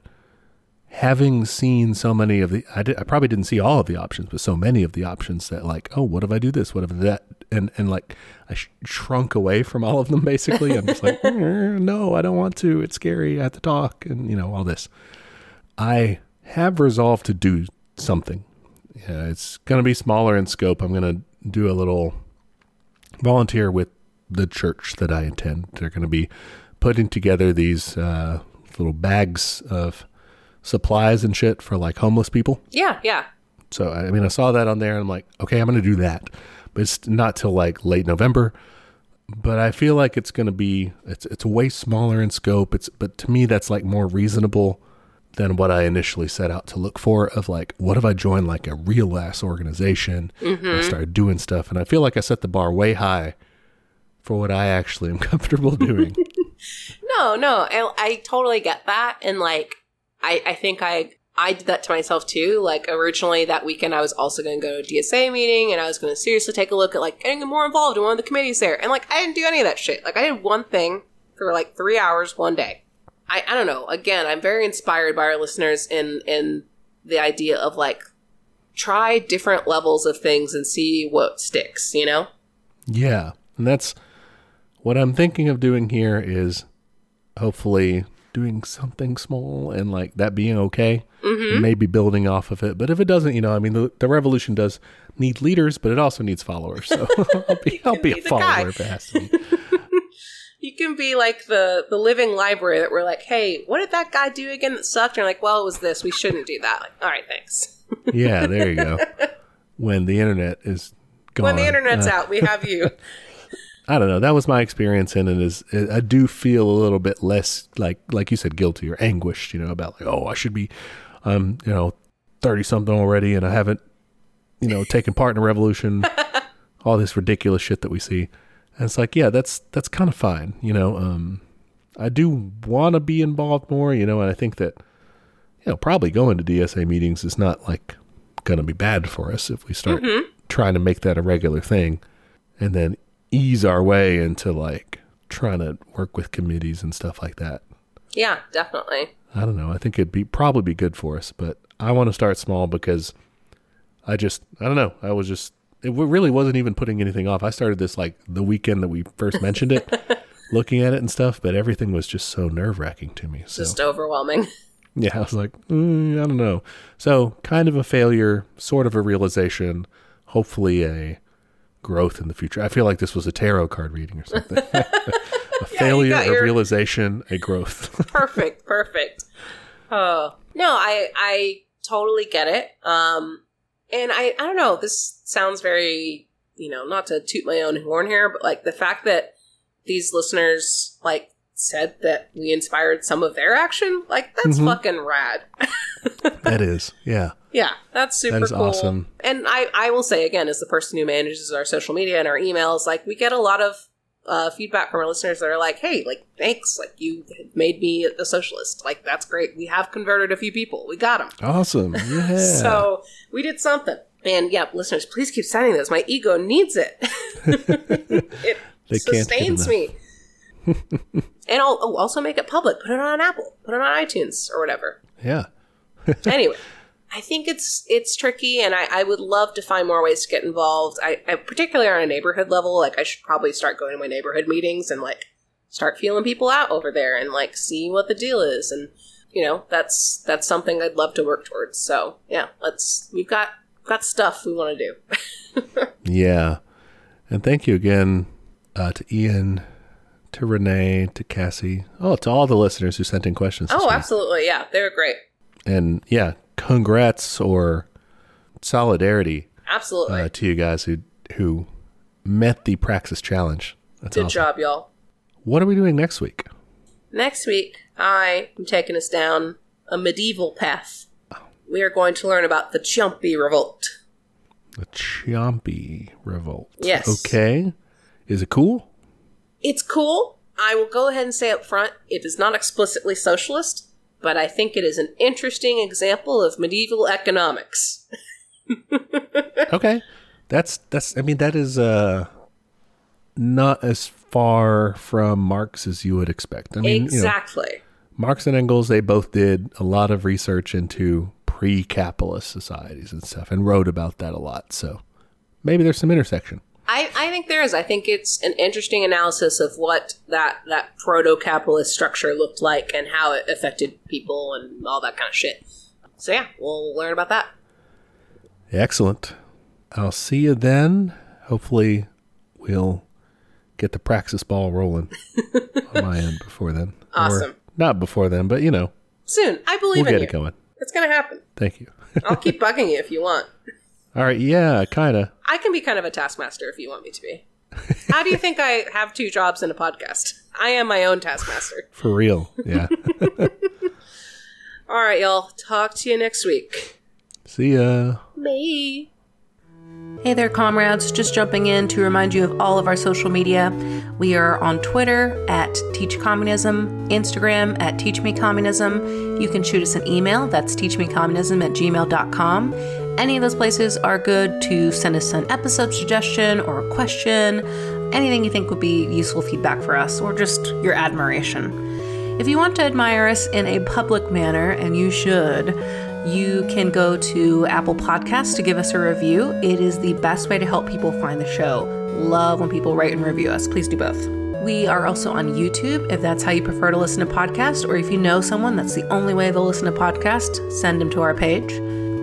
Having seen so many of the, I, did, I probably didn't see all of the options, but so many of the options that like, oh, what if I do this? What if that? And and like, I sh- shrunk away from all of them. Basically, I'm just like, "Mm, no, I don't want to. It's scary. I have to talk, and you know all this. I have resolved to do something. Yeah, it's going to be smaller in scope. I'm going to do a little volunteer with the church that I attend. They're going to be putting together these uh, little bags of supplies and shit for like homeless people. Yeah, yeah. So I mean, I saw that on there, and I'm like, okay, I'm going to do that, but it's not till like late November. But I feel like it's going to be it's it's way smaller in scope. It's but to me that's like more reasonable than what I initially set out to look for. Of like, what if I joined like a real ass organization and I mm-hmm. started doing stuff? And I feel like I set the bar way high for what I actually am comfortable doing. No, no. I, I totally get that. And like, I, I think I I did that to myself too. Like originally that weekend, I was also going to go to a DSA meeting, and I was going to seriously take a look at like getting more involved in one of the committees there. And like I didn't do any of that shit. Like I did one thing for like three hours one day. I I don't know. Again, I'm very inspired by our listeners in in the idea of like try different levels of things and see what sticks. You know? Yeah. And that's what I'm thinking of doing here is hopefully doing something small and like that being okay. Mm-hmm. And maybe building off of it. But if it doesn't, you know, I mean, the, the revolution does need leaders, but it also needs followers. So I'll be, I'll be a follower it has to be. You can be like the the living library that we're like, hey, what did that guy do again that sucked? And you're like, well, it was this. We shouldn't do that. Like, all right, thanks. Yeah, there you go. When the internet is gone. When the internet's Uh, out, we have you. I don't know. That was my experience, and it is. I do feel a little bit less like, like you said, guilty or anguished. You know, about like, oh, I should be, um, you know, thirty something already, and I haven't, you know, taken part in a revolution. all this ridiculous shit that we see, and it's like, yeah, that's that's kind of fine. You know, um, I do want to be involved more. You know, and I think that, you know, probably going to DSA meetings is not like going to be bad for us if we start trying to make that a regular thing, and then ease our way into like trying to work with committees and stuff like that. yeah, definitely. I don't know. I think it'd be probably be good for us, but I want to start small because I just I don't know. I was just it really wasn't even putting anything off. I started this like the weekend that we first mentioned it, looking at it and stuff, but everything was just so nerve wracking to me. So Just overwhelming. yeah, I was like, mm, I don't know. So kind of a failure, sort of a realization, hopefully a growth in the future. I feel like this was a tarot card reading or something. a failure, a your- realization, a growth. perfect, perfect. Oh no, I I totally get it. Um, and I I don't know. This sounds very you know not to toot my own horn here, but like the fact that these listeners like said that we inspired some of their action, like that's Mhm. fucking rad. that is, yeah. Yeah, that's super That is cool. awesome. And I, I will say again, as the person who manages our social media and our emails, like we get a lot of uh, feedback from our listeners that are like, "Hey, like thanks, like you made me a socialist. Like that's great. We have converted a few people. We got them. Awesome. Yeah. So we did something." And yeah, listeners, please keep sending those. My ego needs it. it They sustains me. and I'll oh, also make it public. Put it on Apple. Put it on iTunes or whatever yeah. anyway, I think it's it's tricky, and I, I would love to find more ways to get involved. I, I particularly on a neighborhood level, like I should probably start going to my neighborhood meetings and like start feeling people out over there and like see what the deal is, and you know that's that's something I'd love to work towards. So yeah, let's we've got got stuff we want to do. Yeah. And thank you again uh, to Ian, to Renee, to Cassie, oh, to all the listeners who sent in questions. oh, absolutely, yeah, they were great, And yeah, congrats or solidarity absolutely. uh, to you guys who who met the Praxis challenge. That's Good awesome. job, y'all. What are we doing next week? Next week, I am taking us down a medieval path. We are going to learn about the Ciompi Revolt. The Ciompi Revolt. Yes. Okay. Is it cool? It's cool. I will go ahead and say up front, it is not explicitly socialist, but I think it is an interesting example of medieval economics. Okay. That's that's I mean that is uh not as far from Marx as you would expect. I mean, you know, exactly. Marx and Engels they both did a lot of research into pre-capitalist societies and stuff and wrote about that a lot. So maybe there's some intersection. I, I think there is. I think it's an interesting analysis of what that, that proto capitalist structure looked like and how it affected people and all that kind of shit. So, yeah, we'll learn about that. Excellent. I'll see you then. Hopefully we'll get the praxis ball rolling on my end before then. Awesome. Or not before then, but you know, Soon. I believe we'll in get you. it going. It's going to happen. Thank you. I'll keep bugging you if you want. All right, yeah, kind of. I can be kind of a taskmaster if you want me to be. How do you think I have two jobs in a podcast? I am my own taskmaster. For real. Yeah. All right, y'all. Talk to you next week. see ya. Bye. Hey there, comrades. Just jumping in to remind you of all of our social media. We are on Twitter at Teach Communism, Instagram at Teach Me Communism. You can shoot us an email, that's teachmecommunism at gmail.com. Any of those places are good to send us an episode suggestion or a question, anything you think would be useful feedback for us, or just your admiration. If you want to admire us in a public manner, and you should, you can go to Apple Podcasts to give us a review. It is the best way to help people find the show. Love when people write and review us. Please do both. We are also on YouTube if that's how you prefer to listen to podcasts, or if you know someone that's the only way they'll listen to podcasts, send them to our page.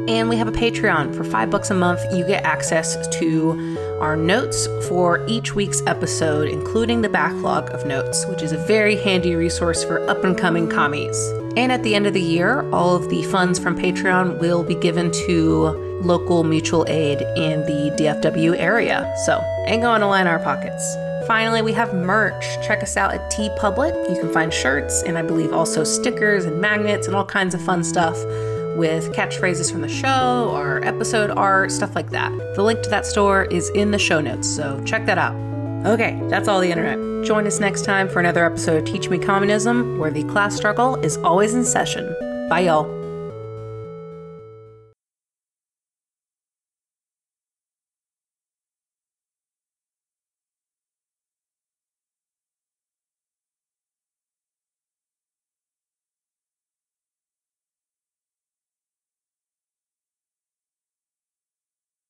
And we have a Patreon. For five bucks a month, you get access to our notes for each week's episode, including the backlog of notes, which is a very handy resource for up and coming commies. And at the end of the year, all of the funds from Patreon will be given to local mutual aid in the DFW area. So, ain't going to line our pockets. Finally, we have merch. Check us out at TeePublic. You can find shirts and I believe also stickers and magnets and all kinds of fun stuff with catchphrases from the show or episode art, stuff like that. The link to that store is in the show notes, so check that out. Okay, that's all the internet. Join us next time for another episode of Teach Me Communism, where the class struggle is always in session. Bye, y'all.